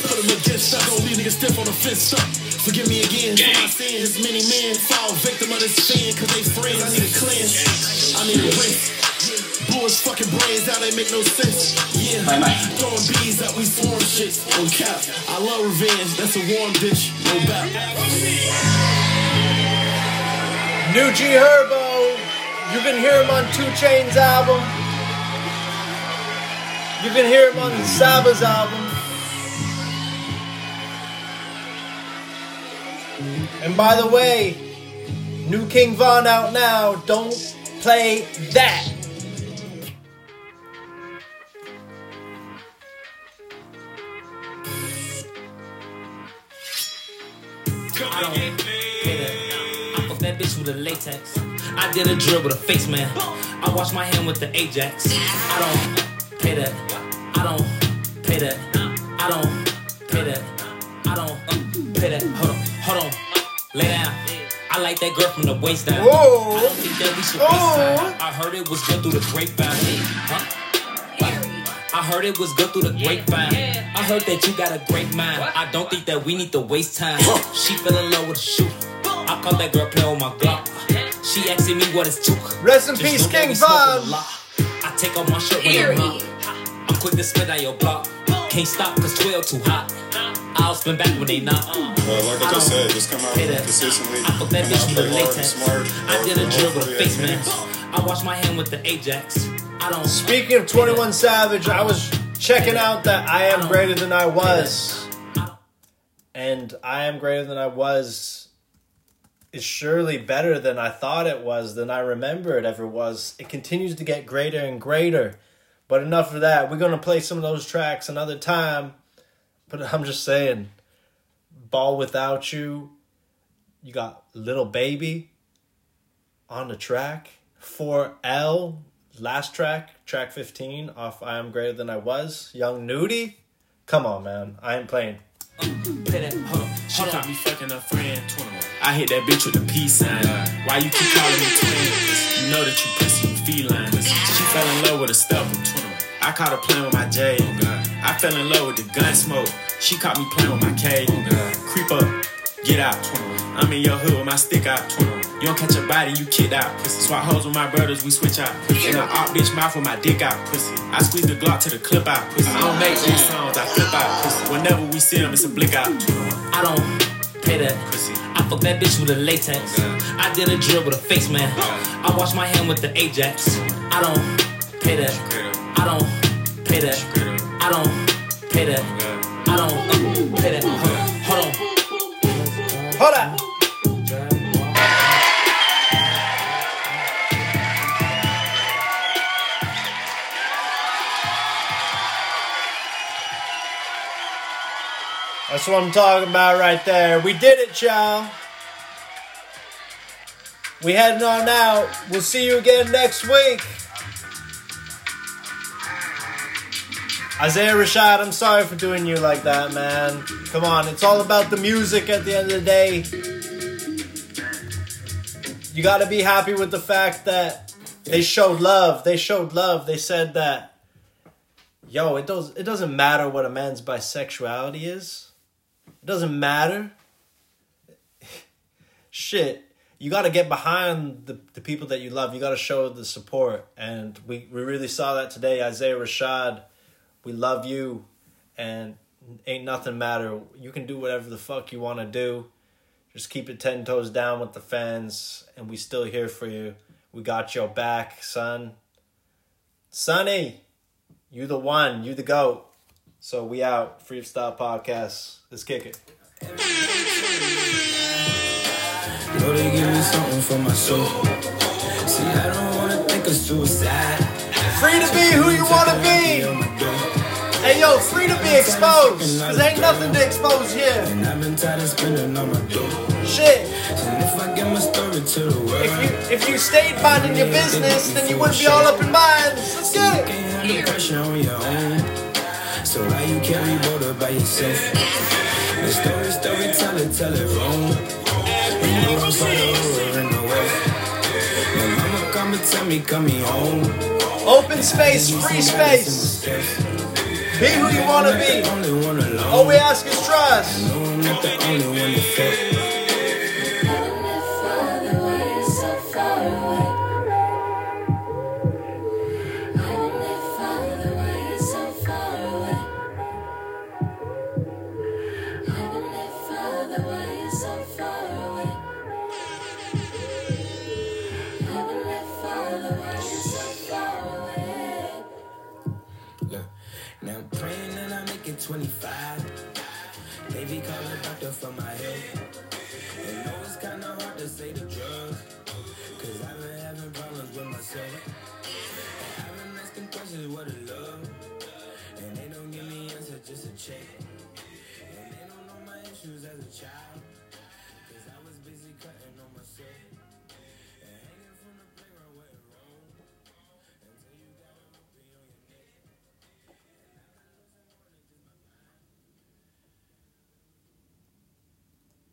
Put them against up, don't leave niggas stiff on the fist up. Forgive me again for my sins. Many men fall victim of this sin, cause they friends. I need a cleanse. I need a rinse. Blew his fucking brains out, they make no sense. Yeah, throwing bees up, we swarm shits on cap. I love revenge, that's a warm dish, no doubt. New G Herbo. You can hear him on 2 Chainz album. You can hear him on Saba's album. And by the way, new King Von out now. Don't play that. I don't pay that. I fuck that bitch with a latex. I did a drill with a face man. I wash my hand with the Ajax. I don't pay that. I don't pay that. I don't pay that. I don't pay that. Hold on, hold on. Lay down. I like that girl from the waist down. Whoa. I don't think that we should Oh. I heard it was good through the grapevine. Huh? I heard it was good through the grapevine. I heard that you got a great mind. I don't think that we need to waste time. She fell in love with a shoot. I caught that girl playing with my Glock. She asking me what it's took. Rest in Just peace, King we smoking Von. I take off my shirt when I'm hot. I'm quick to spit on your block. Can't stop cause 12 too hot. I'll spin back when they knock. Uh, like I just said, just come out Pay that. consistently. I fuck that bitch out, with a play hard, latex. smart, I did a hard, drill with a face yeah, man. I wash my hand with the Ajax. Speaking of 21 Savage, I was checking out that I Am Greater Than I Was. And I Am Greater Than I Was is surely better than I thought it was, than I remember it ever was. It continues to get greater and greater. But enough of that. We're going to play some of those tracks another time. But I'm just saying, Ball Without You, you got Lil Baby on the track. 4L, last track, track 15 off I Am Greater Than I Was. Young Nudy. Come on, man. I ain't playing. Play that. Hold on. She caught me fucking a friend. I hit that bitch with the peace sign. Why you keep calling me twin? You know that you pussy, you feline. She fell in love with a stepper. I caught her playing with my J. Oh, I fell in love with the gun smoke. She caught me playing with my K. Oh, Creep up, get out. I'm in your hood with my stick out. You don't catch a body, you kicked out. Pussy. Swap hoes with my brothers, we switch out. Pussy. In a op bitch mouth with my dick out. Pussy. I squeeze the Glock to the clip out. Pussy. I don't make these songs, I flip out. Pussy. Whenever we see them, it's a blick out. I don't pay that. Pussy. I fuck that bitch with a latex. I did a drill with a face man. I wash my hand with the Ajax. I don't pay that. I don't pay that. I don't pay that. I don't pay that. Hold on. Hold on. That's what I'm talking about right there. We did it, y'all. We heading on out. We'll see you again next week. Isaiah Rashad, I'm sorry for doing you like that, man. Come on, it's all about the music at the end of the day. You gotta be happy with the fact that they showed love. They showed love. They said that, yo, it does it doesn't matter what a man's bisexuality is. It doesn't matter. Shit. You got to get behind the, the people that you love. You got to show the support. And we, we really saw that today. Isaiah Rashad, we love you. And ain't nothing matter. You can do whatever the fuck you want to do. Just keep it 10 toes down with the fans. And we still here for you. We got your back, son. Sonny, you the one. You the GOAT. So we out. Freestyle Podcast. Let's kick it. Know they give me something for my soul. See, I don't wanna think of suicide. Free to be who you want to be. Hey, yo, free to be exposed. Because ain't nothing to expose here. And I've been tired of spending on my dough. Shit. And if I get my story to the world, If you if you stayed minding your business, then you wouldn't be all up in mine. Let's get it. So why you carry water by yourself? The story, story, tell it, tell it wrong. You know I'm for the over in the west. My mama come and tell me, come me home. Open space, free space. Be who you want to be. All we ask is trust. 25th.